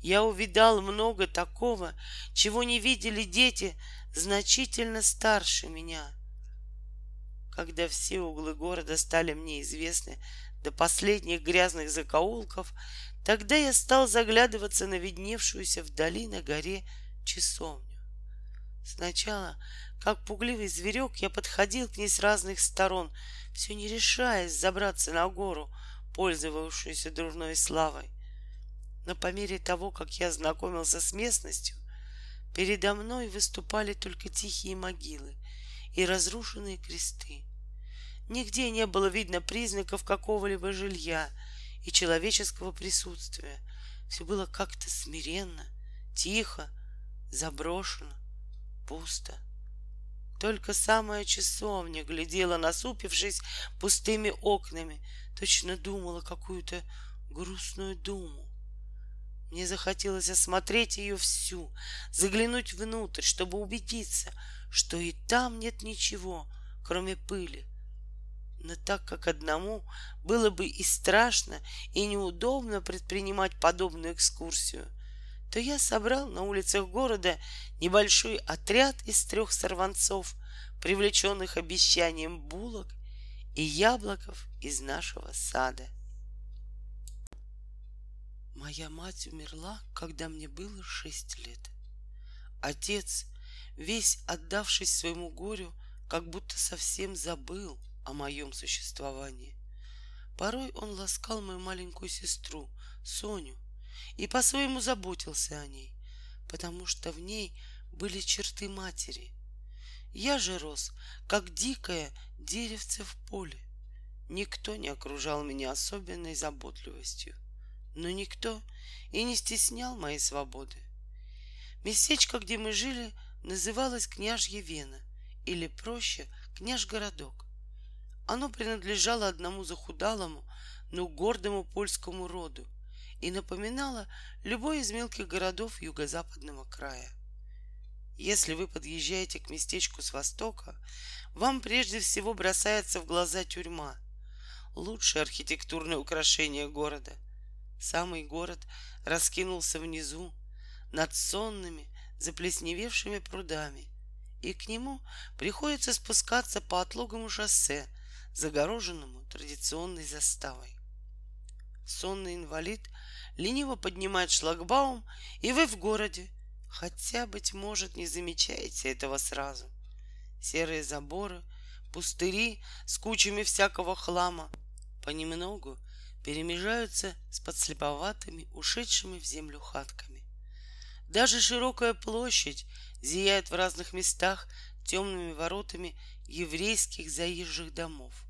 я увидал много такого, чего не видели дети значительно старше меня. Когда все углы города стали мне известны до последних грязных закоулков, тогда я стал заглядываться на видневшуюся вдали на горе часовню. Сначала, как пугливый зверек, я подходил к ней с разных сторон, все не решаясь забраться на гору, пользовавшуюся дурной славой. Но по мере того, как я знакомился с местностью, передо мной выступали только тихие могилы и разрушенные кресты. Нигде не было видно признаков какого-либо жилья и человеческого присутствия. Все было как-то смиренно, тихо, заброшено, пусто. Только самая часовня глядела, насупившись пустыми окнами, точно думала какую-то грустную думу. Мне захотелось осмотреть ее всю, заглянуть внутрь, чтобы убедиться, что и там нет ничего, кроме пыли, но так как одному было бы и страшно, и неудобно предпринимать подобную экскурсию, то я собрал на улицах города небольшой отряд из трех сорванцов, привлеченных обещанием булок и яблоков из нашего сада. Моя мать умерла, когда мне было шесть лет. Отец, весь отдавшись своему горю, как будто совсем забыл — о моем существовании. Порой он ласкал мою маленькую сестру, Соню, и по-своему заботился о ней, потому что в ней были черты матери. Я же рос, как дикое деревце в поле. Никто не окружал меня особенной заботливостью, но никто и не стеснял моей свободы. Местечко, где мы жили, называлось Княжье Вена, или проще Княж-городок. Оно принадлежало одному захудалому, но гордому польскому роду и напоминало любой из мелких городов юго-западного края. Если вы подъезжаете к местечку с востока, вам прежде всего бросается в глаза тюрьма, лучшее архитектурное украшение города. Самый город раскинулся внизу, над сонными, заплесневевшими прудами, и к нему приходится спускаться по отлогому шоссе, загороженному традиционной заставой. Сонный инвалид лениво поднимает шлагбаум, и вы в городе, хотя, быть может, не замечаете этого сразу. Серые заборы, пустыри с кучами всякого хлама понемногу перемежаются с подслеповатыми, ушедшими в землю хатками. Даже широкая площадь зияет в разных местах темными воротами еврейских заезжих домов.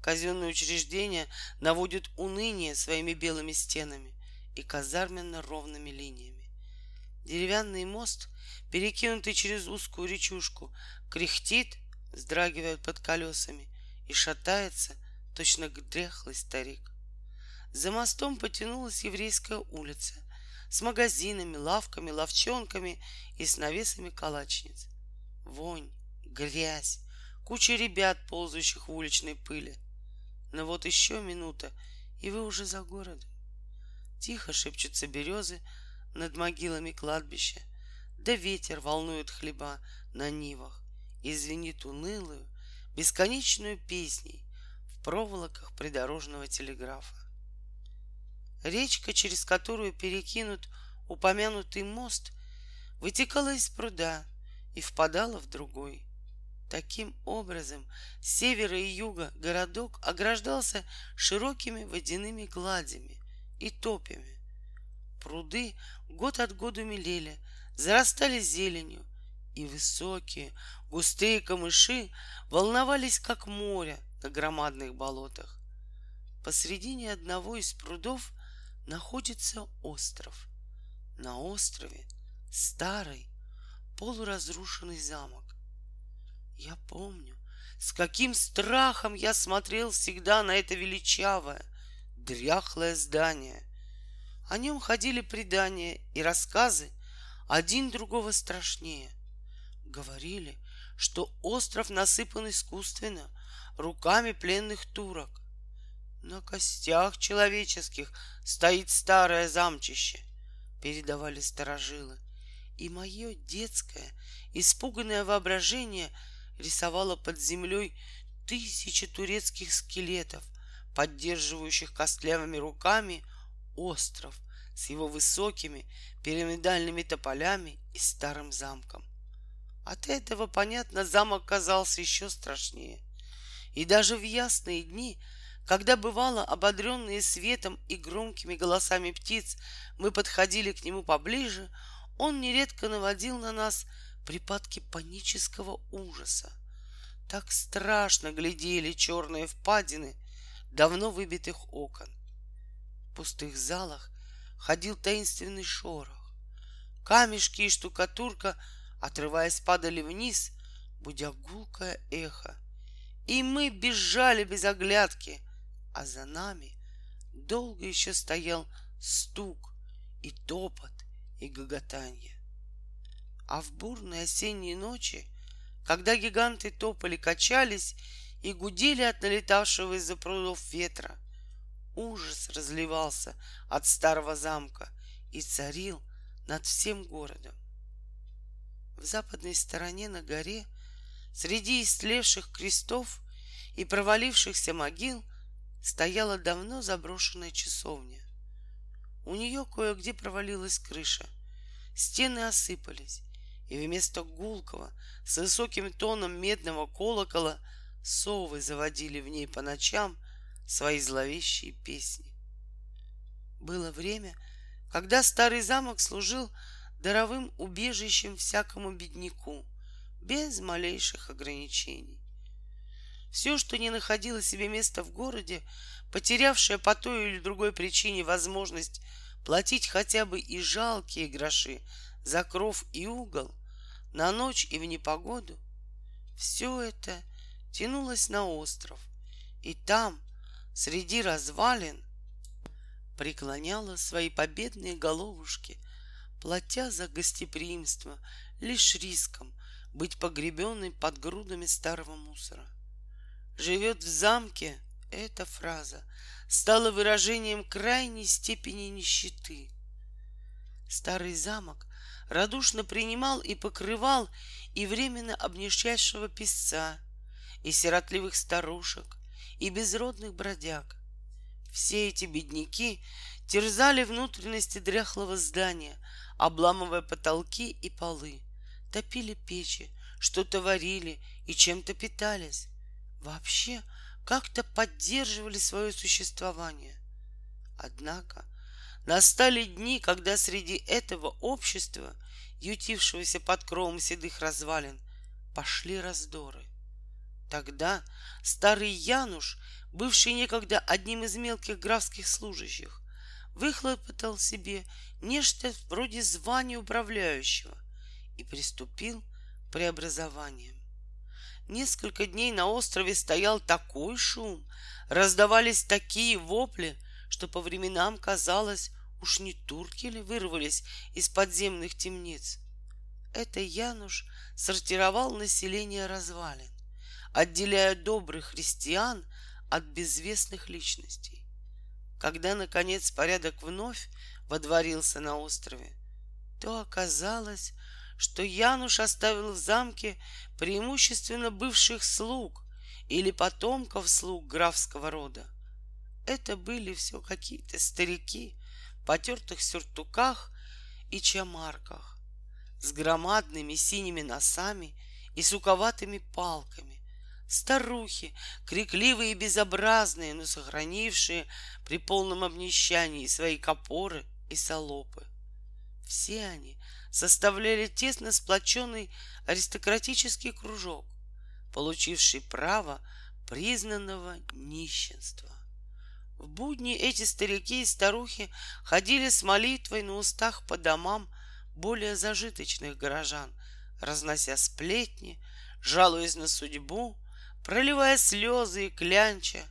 Казенные учреждения наводят уныние своими белыми стенами и казарменно-ровными линиями. Деревянный мост, перекинутый через узкую речушку, кряхтит, вздрагивает под колесами и шатается, точно дряхлый старик. За мостом потянулась еврейская улица с магазинами, лавками, ловчонками и с навесами калачниц. Вонь, грязь, куча ребят, ползающих в уличной пыли. Но вот еще минута, и вы уже за городом. Тихо шепчутся березы над могилами кладбища, да ветер волнует хлеба на нивах и звенит унылую, бесконечную песней в проволоках придорожного телеграфа. Речка, через которую перекинут упомянутый мост, вытекала из пруда и впадала в другой. Таким образом, с севера и юга городок ограждался широкими водяными гладями и топями. Пруды год от года мелели, зарастали зеленью, и высокие, густые камыши волновались, как море на громадных болотах. Посредине одного из прудов находится остров. На острове старый, полуразрушенный замок. Я помню, с каким страхом я смотрел всегда на это величавое, дряхлое здание. О нем ходили предания и рассказы, один другого страшнее. Говорили, что остров насыпан искусственно, руками пленных турок. На костях человеческих стоит старое замчище, передавали сторожилы. И мое детское, испуганное воображение рисовало под землей тысячи турецких скелетов, поддерживающих костлявыми руками остров с его высокими пирамидальными тополями и старым замком. От этого, понятно, замок казался еще страшнее. И даже в ясные дни — когда бывало, ободренные светом и громкими голосами птиц, мы подходили к нему поближе, он нередко наводил на нас припадки панического ужаса. Так страшно глядели черные впадины давно выбитых окон. В пустых залах ходил таинственный шорох. Камешки и штукатурка, отрываясь, падали вниз, будя гулкое эхо. И мы бежали без оглядки — а за нами долго еще стоял стук и топот и гоготанье. А в бурной осенней ночи, когда гиганты топали, качались и гудели от налетавшего из-за прудов ветра, ужас разливался от старого замка и царил над всем городом. В западной стороне на горе, среди истлевших крестов и провалившихся могил, стояла давно заброшенная часовня. У нее кое-где провалилась крыша. Стены осыпались, и вместо гулкого с высоким тоном медного колокола совы заводили в ней по ночам свои зловещие песни. Было время, когда старый замок служил даровым убежищем всякому бедняку, без малейших ограничений. Все, что не находило себе места в городе, потерявшее по той или другой причине возможность платить хотя бы и жалкие гроши за кров и угол, на ночь и в непогоду, все это тянулось на остров, и там, среди развалин, преклоняла свои победные головушки, платя за гостеприимство лишь риском быть погребенной под грудами старого мусора. Живет в замке эта фраза стала выражением крайней степени нищеты. Старый замок радушно принимал и покрывал и временно обнищавшего песца, и сиротливых старушек, и безродных бродяг. Все эти бедняки терзали внутренности дряхлого здания, обламывая потолки и полы, топили печи, что-то варили и чем-то питались. Вообще как-то поддерживали свое существование. Однако настали дни, когда среди этого общества, ютившегося под кровом седых развалин, пошли раздоры. Тогда старый Януш, бывший некогда одним из мелких графских служащих, выхлопотал себе нечто вроде звания управляющего и приступил к преобразованиям. Несколько дней на острове стоял такой шум, раздавались такие вопли, что по временам казалось, уж не турки ли вырвались из подземных темниц. Это Януш сортировал население развалин отделяя добрых христиан от безвестных личностей. Когда, наконец, порядок вновь водворился на острове, то оказалось, что Януш оставил в замке преимущественно бывших слуг или потомков слуг графского рода. Это были все какие-то старики в потертых сюртуках и чамарках с громадными синими носами и суковатыми палками, Старухи, крикливые и безобразные, но сохранившие при полном обнищании свои копоры и солопы. Все они составляли тесно сплоченный аристократический кружок, получивший право признанного нищенства. В будни эти старики и старухи ходили с молитвой на устах по домам более зажиточных горожан, разнося сплетни, жалуясь на судьбу, проливая слезы и клянча,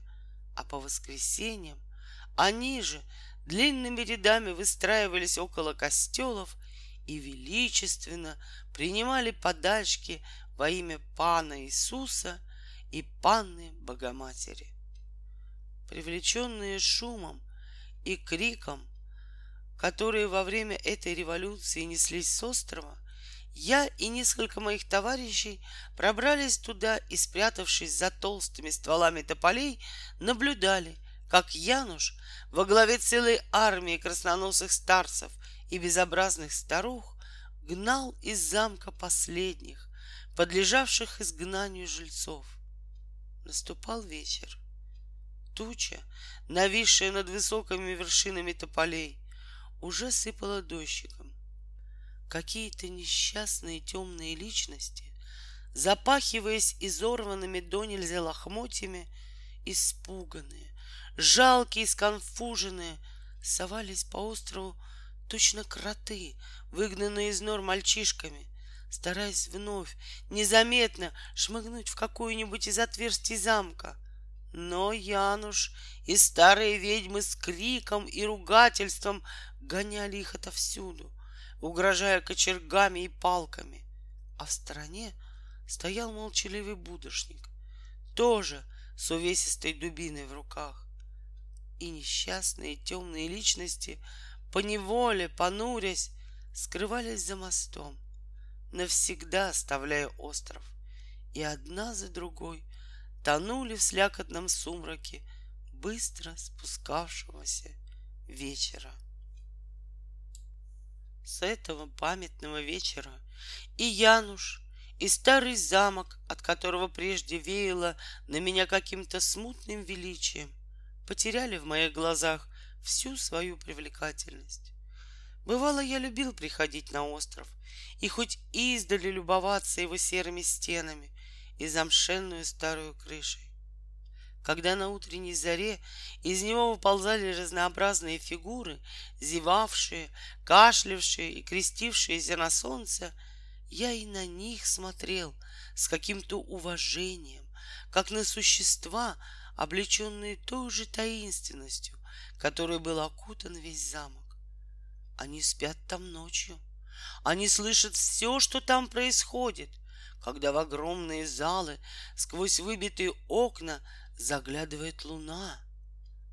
а по воскресеньям они же длинными рядами выстраивались около костелов и величественно принимали подачки во имя Пана Иисуса и Панны Богоматери. Привлеченные шумом и криком, которые во время этой революции неслись с острова, я и несколько моих товарищей пробрались туда и, спрятавшись за толстыми стволами тополей, наблюдали, как Януш во главе целой армии красноносых старцев и безобразных старух гнал из замка последних, подлежавших изгнанию жильцов. Наступал вечер. Туча, нависшая над высокими вершинами тополей, уже сыпала дождиком какие-то несчастные темные личности, запахиваясь изорванными до нельзя лохмотьями, испуганные, жалкие, сконфуженные, совались по острову точно кроты, выгнанные из нор мальчишками, стараясь вновь незаметно шмыгнуть в какую-нибудь из отверстий замка. Но Януш и старые ведьмы с криком и ругательством гоняли их отовсюду, угрожая кочергами и палками. А в стороне стоял молчаливый будошник, тоже с увесистой дубиной в руках. И несчастные темные личности, поневоле, понурясь, скрывались за мостом, навсегда оставляя остров, и одна за другой тонули в слякотном сумраке быстро спускавшегося вечера. С этого памятного вечера и Януш, и старый замок, от которого прежде веяло на меня каким-то смутным величием, потеряли в моих глазах всю свою привлекательность. Бывало, я любил приходить на остров и хоть издали любоваться его серыми стенами и замшенную старую крышей. когда на утренней заре из него выползали разнообразные фигуры, зевавшие, кашлявшие и крестившиеся на солнце, я и на них смотрел с каким-то уважением, как на существа, облеченные той же таинственностью, которой был окутан весь замок. Они спят там ночью. Они слышат все, что там происходит, когда в огромные залы сквозь выбитые окна заглядывает луна,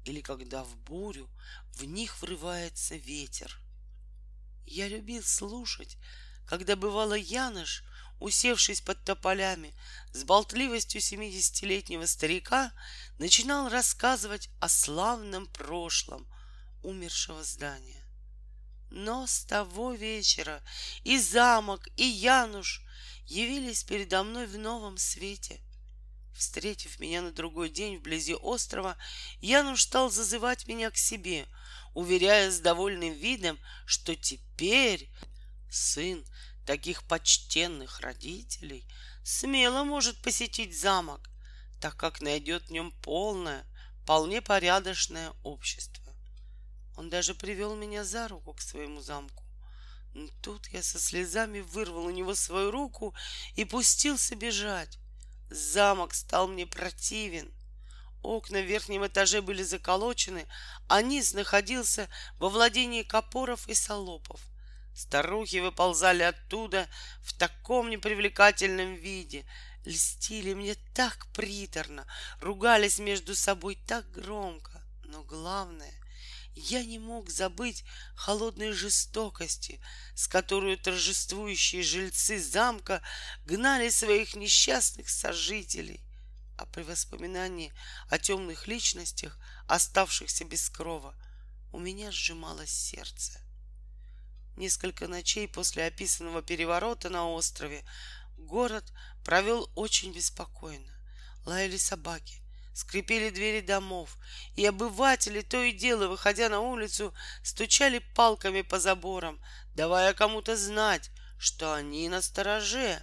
или когда в бурю в них врывается ветер. Я любил слушать, когда бывало Яныш, усевшись под тополями, с болтливостью семидесятилетнего старика, начинал рассказывать о славном прошлом умершего здания. Но с того вечера и замок, и Януш явились передо мной в новом свете. Встретив меня на другой день вблизи острова, Януш стал зазывать меня к себе, уверяя с довольным видом, что теперь сын таких почтенных родителей смело может посетить замок, так как найдет в нем полное, вполне порядочное общество. Он даже привел меня за руку к своему замку. Тут я со слезами вырвал у него свою руку и пустился бежать. Замок стал мне противен. Окна в верхнем этаже были заколочены, а низ находился во владении копоров и солопов. Старухи выползали оттуда в таком непривлекательном виде, льстили мне так приторно, ругались между собой так громко. Но главное, я не мог забыть холодной жестокости, с которой торжествующие жильцы замка гнали своих несчастных сожителей. А при воспоминании о темных личностях, оставшихся без крова, у меня сжималось сердце. Несколько ночей после описанного переворота на острове город провел очень беспокойно. Лаяли собаки, скрипели двери домов, и обыватели то и дело, выходя на улицу, стучали палками по заборам, давая кому-то знать, что они на стороже.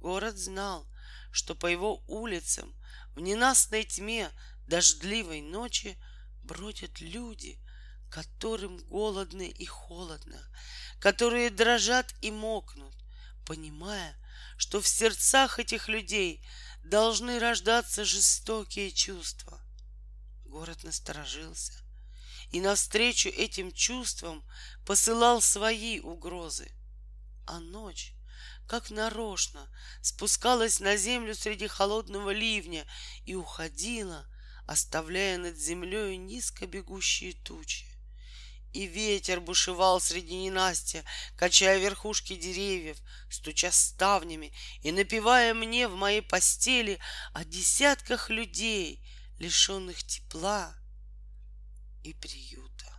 Город знал, что по его улицам в ненастной тьме дождливой ночи бродят люди, которым голодно и холодно, которые дрожат и мокнут, понимая, что в сердцах этих людей должны рождаться жестокие чувства. Город насторожился и навстречу этим чувствам посылал свои угрозы. А ночь, как нарочно, спускалась на землю среди холодного ливня и уходила, оставляя над землей низко бегущие тучи. И ветер бушевал среди ненастья, качая верхушки деревьев, стуча ставнями и напевая мне в моей постели о десятках людей, лишенных тепла и приюта.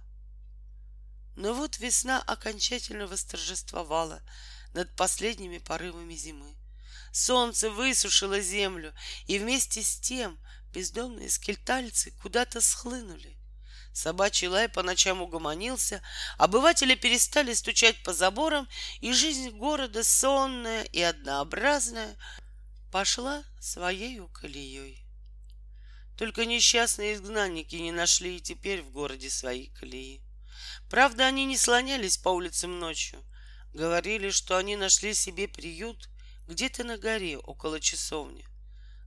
Но вот весна окончательно восторжествовала над последними порывами зимы. Солнце высушило землю, и вместе с тем бездомные скельтальцы куда-то схлынули. Собачий лай по ночам угомонился, обыватели перестали стучать по заборам, и жизнь города, сонная и однообразная, пошла своей колеей. Только несчастные изгнанники не нашли и теперь в городе своей колеи. Правда, они не слонялись по улицам ночью. Говорили, что они нашли себе приют где-то на горе около часовни.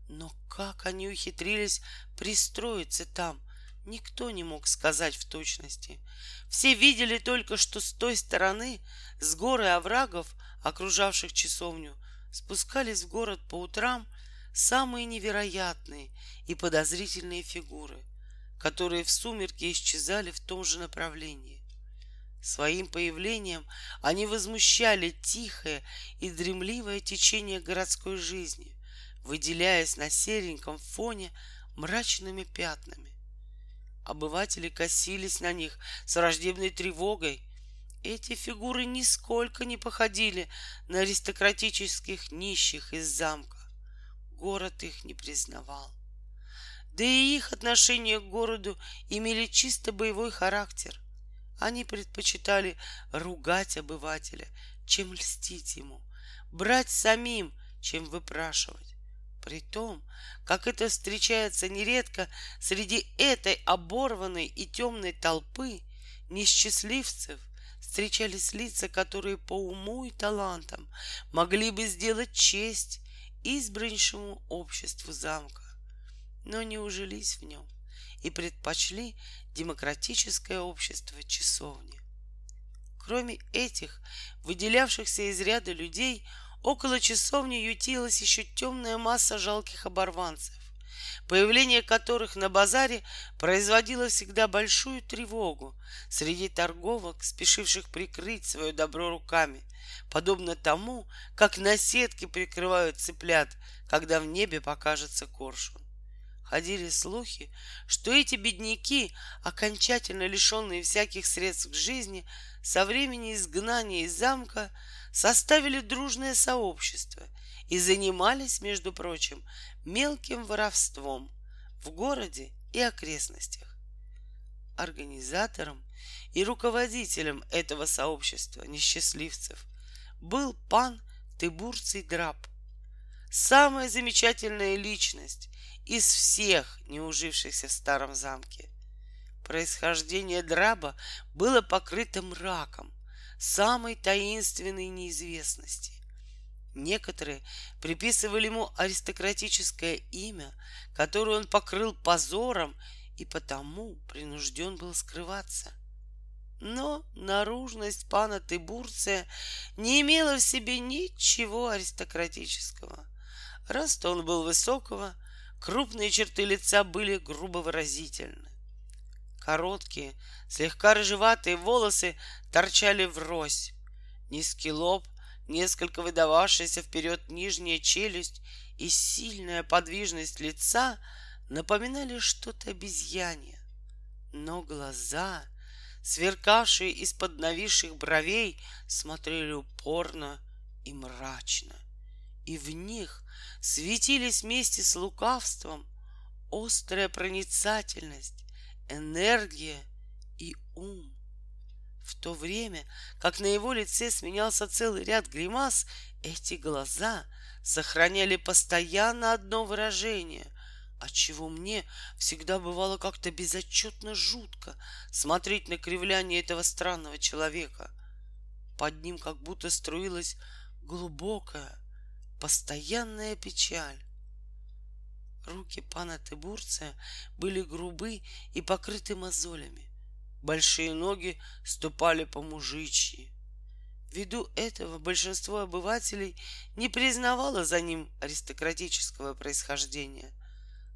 Но как они ухитрились пристроиться там, Никто не мог сказать в точности. Все видели только, что с той стороны, с горы оврагов, окружавших часовню, спускались в город по утрам самые невероятные и подозрительные фигуры, которые в сумерке исчезали в том же направлении. Своим появлением они возмущали тихое и дремливое течение городской жизни, выделяясь на сереньком фоне мрачными пятнами. Обыватели косились на них с враждебной тревогой. Эти фигуры нисколько не походили на аристократических нищих из замка. Город их не признавал. Да и их отношения к городу имели чисто боевой характер. Они предпочитали ругать обывателя, чем льстить ему, брать самим, чем выпрашивать. При том, как это встречается нередко среди этой оборванной и темной толпы несчастливцев, встречались лица, которые по уму и талантам могли бы сделать честь избраннейшему обществу замка, но не ужились в нем и предпочли демократическое общество часовни. Кроме этих, выделявшихся из ряда людей, около часовни ютилась еще темная масса жалких оборванцев, появление которых на базаре производило всегда большую тревогу среди торговок, спешивших прикрыть свое добро руками, подобно тому, как на сетке прикрывают цыплят, когда в небе покажется коршун. Ходили слухи, что эти бедняки, окончательно лишенные всяких средств к жизни, со времени изгнания из замка составили дружное сообщество и занимались, между прочим, мелким воровством в городе и окрестностях. Организатором и руководителем этого сообщества несчастливцев был пан Тыбурций Драб, самая замечательная личность из всех не ужившихся в старом замке. Происхождение Драба было покрыто мраком самой таинственной неизвестности. Некоторые приписывали ему аристократическое имя, которое он покрыл позором и потому принужден был скрываться. Но наружность пана Тыбурция не имела в себе ничего аристократического. Рост он был высокого, Крупные черты лица были грубо выразительны. Короткие, слегка рыжеватые волосы торчали врозь. Низкий лоб, несколько выдававшаяся вперед нижняя челюсть и сильная подвижность лица напоминали что-то обезьянье. Но глаза, сверкавшие из-под нависших бровей, смотрели упорно и мрачно и в них светились вместе с лукавством острая проницательность, энергия и ум. В то время, как на его лице сменялся целый ряд гримас, эти глаза сохраняли постоянно одно выражение, отчего мне всегда бывало как-то безотчетно жутко смотреть на кривляние этого странного человека. Под ним как будто струилась глубокая, постоянная печаль. Руки пана Тыбурция были грубы и покрыты мозолями. Большие ноги ступали по мужичьи. Ввиду этого большинство обывателей не признавало за ним аристократического происхождения.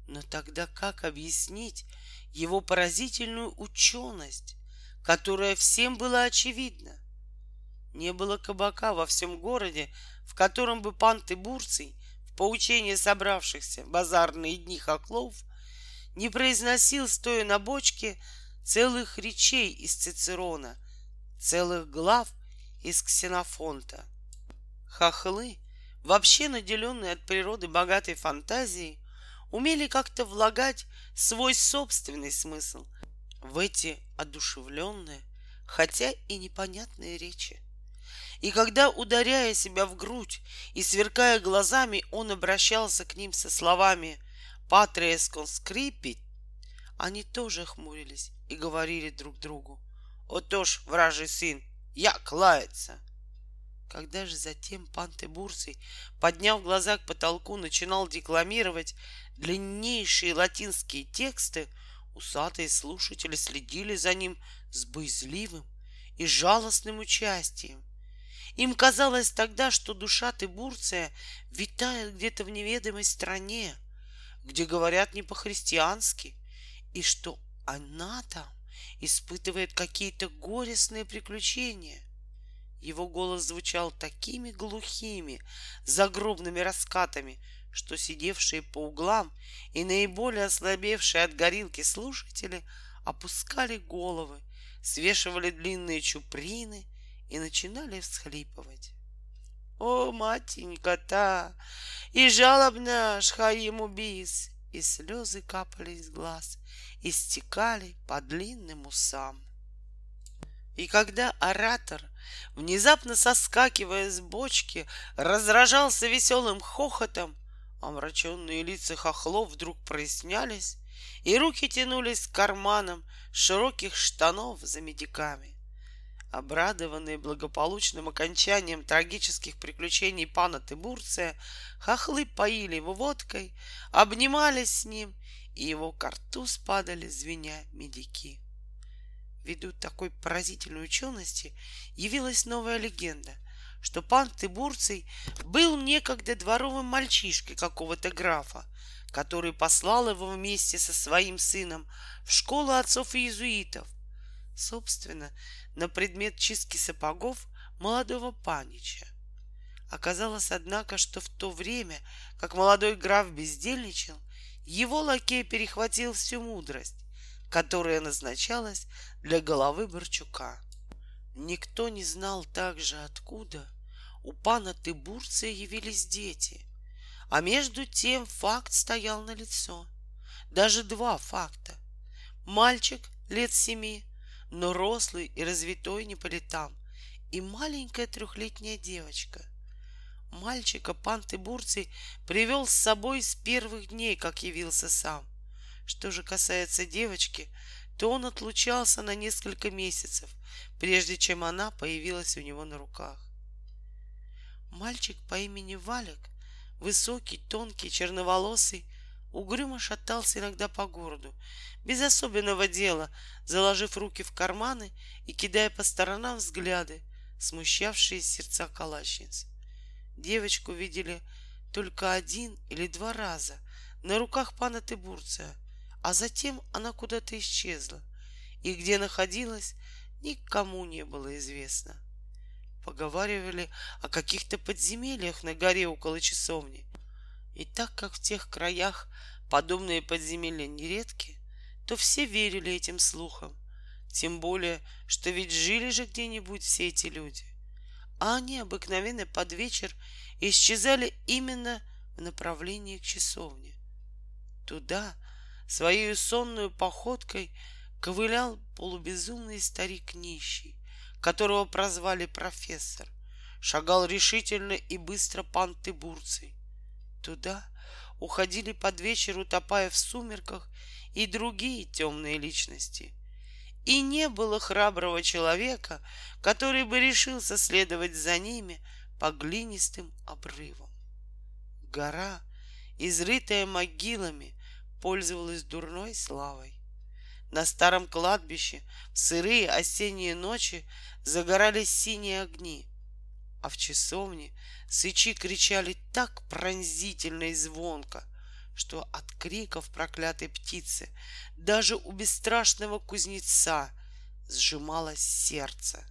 Но тогда как объяснить его поразительную ученость, которая всем была очевидна? Не было кабака во всем городе, в котором бы пан Тыбурций поучение собравшихся базарные дни хохлов не произносил, стоя на бочке, целых речей из Цицерона, целых глав из Ксенофонта. Хохлы, вообще наделенные от природы богатой фантазией, умели как-то влагать свой собственный смысл в эти одушевленные, хотя и непонятные речи. И когда, ударяя себя в грудь и сверкая глазами, он обращался к ним со словами «Патриес конскрипит», они тоже хмурились и говорили друг другу «Отож, вражий сын, як лается!» Когда же затем пан Тебурций, подняв глаза к потолку, начинал декламировать длиннейшие латинские тексты, усатые слушатели следили за ним с боязливым и жалостным участием. Им казалось тогда, что душа Тыбурция витает где-то в неведомой стране, где говорят не по-христиански, и что она там испытывает какие-то горестные приключения. Его голос звучал такими глухими, загробными раскатами, что сидевшие по углам и наиболее ослабевшие от горилки слушатели опускали головы, свешивали длинные чуприны и начинали всхлипывать. О, матенька-та! И жалобно шха ему бис, и слезы капали из глаз и стекали по длинным усам. И когда оратор, внезапно соскакивая с бочки, разражался веселым хохотом, Омраченные лица хохлов вдруг прояснялись, и руки тянулись к карманам широких штанов за медиками. Обрадованные благополучным окончанием трагических приключений пана Тыбурция, хохлы поили его водкой, обнимались с ним, и его к рту спадали, звеня медики. Ввиду такой поразительной учености явилась новая легенда, что пан Тыбурций был некогда дворовым мальчишкой какого-то графа, который послал его вместе со своим сыном в школу отцов и иезуитов. Собственно, на предмет чистки сапогов молодого панича. Оказалось, однако, что в то время, как молодой граф бездельничал, его лакей перехватил всю мудрость, которая назначалась для головы Борчука. Никто не знал также, откуда у пана Тыбурция явились дети. А между тем факт стоял на лицо. Даже два факта. Мальчик лет семи но рослый и развитой не по летам, и маленькая трехлетняя девочка. Мальчика пан Тыбурций привел с собой с первых дней, как явился сам. Что же касается девочки, то он отлучался на несколько месяцев, прежде чем она появилась у него на руках. Мальчик по имени Валик, высокий, тонкий, черноволосый, угрюмо шатался иногда по городу, без особенного дела, заложив руки в карманы и кидая по сторонам взгляды, смущавшие сердца калачниц. Девочку видели только один или два раза на руках пана Тыбурция, а затем она куда-то исчезла, и где находилась, никому не было известно. Поговаривали о каких-то подземельях на горе около часовни. И так как в тех краях подобные подземелья нередки, то все верили этим слухам. Тем более, что ведь жили же где-нибудь все эти люди. А они обыкновенно под вечер исчезали именно в направлении к часовне. Туда своей сонную походкой ковылял полубезумный старик нищий, которого прозвали профессор. Шагал решительно и быстро пан Тыбурций. Туда уходили под вечер, утопая в сумерках, и другие темные личности. И не было храброго человека, который бы решился следовать за ними по глинистым обрывам. Гора, изрытая могилами, пользовалась дурной славой. На старом кладбище в сырые осенние ночи загорались синие огни, а в часовне сычи кричали так пронзительно и звонко, что от криков проклятой птицы даже у бесстрашного кузнеца сжималось сердце.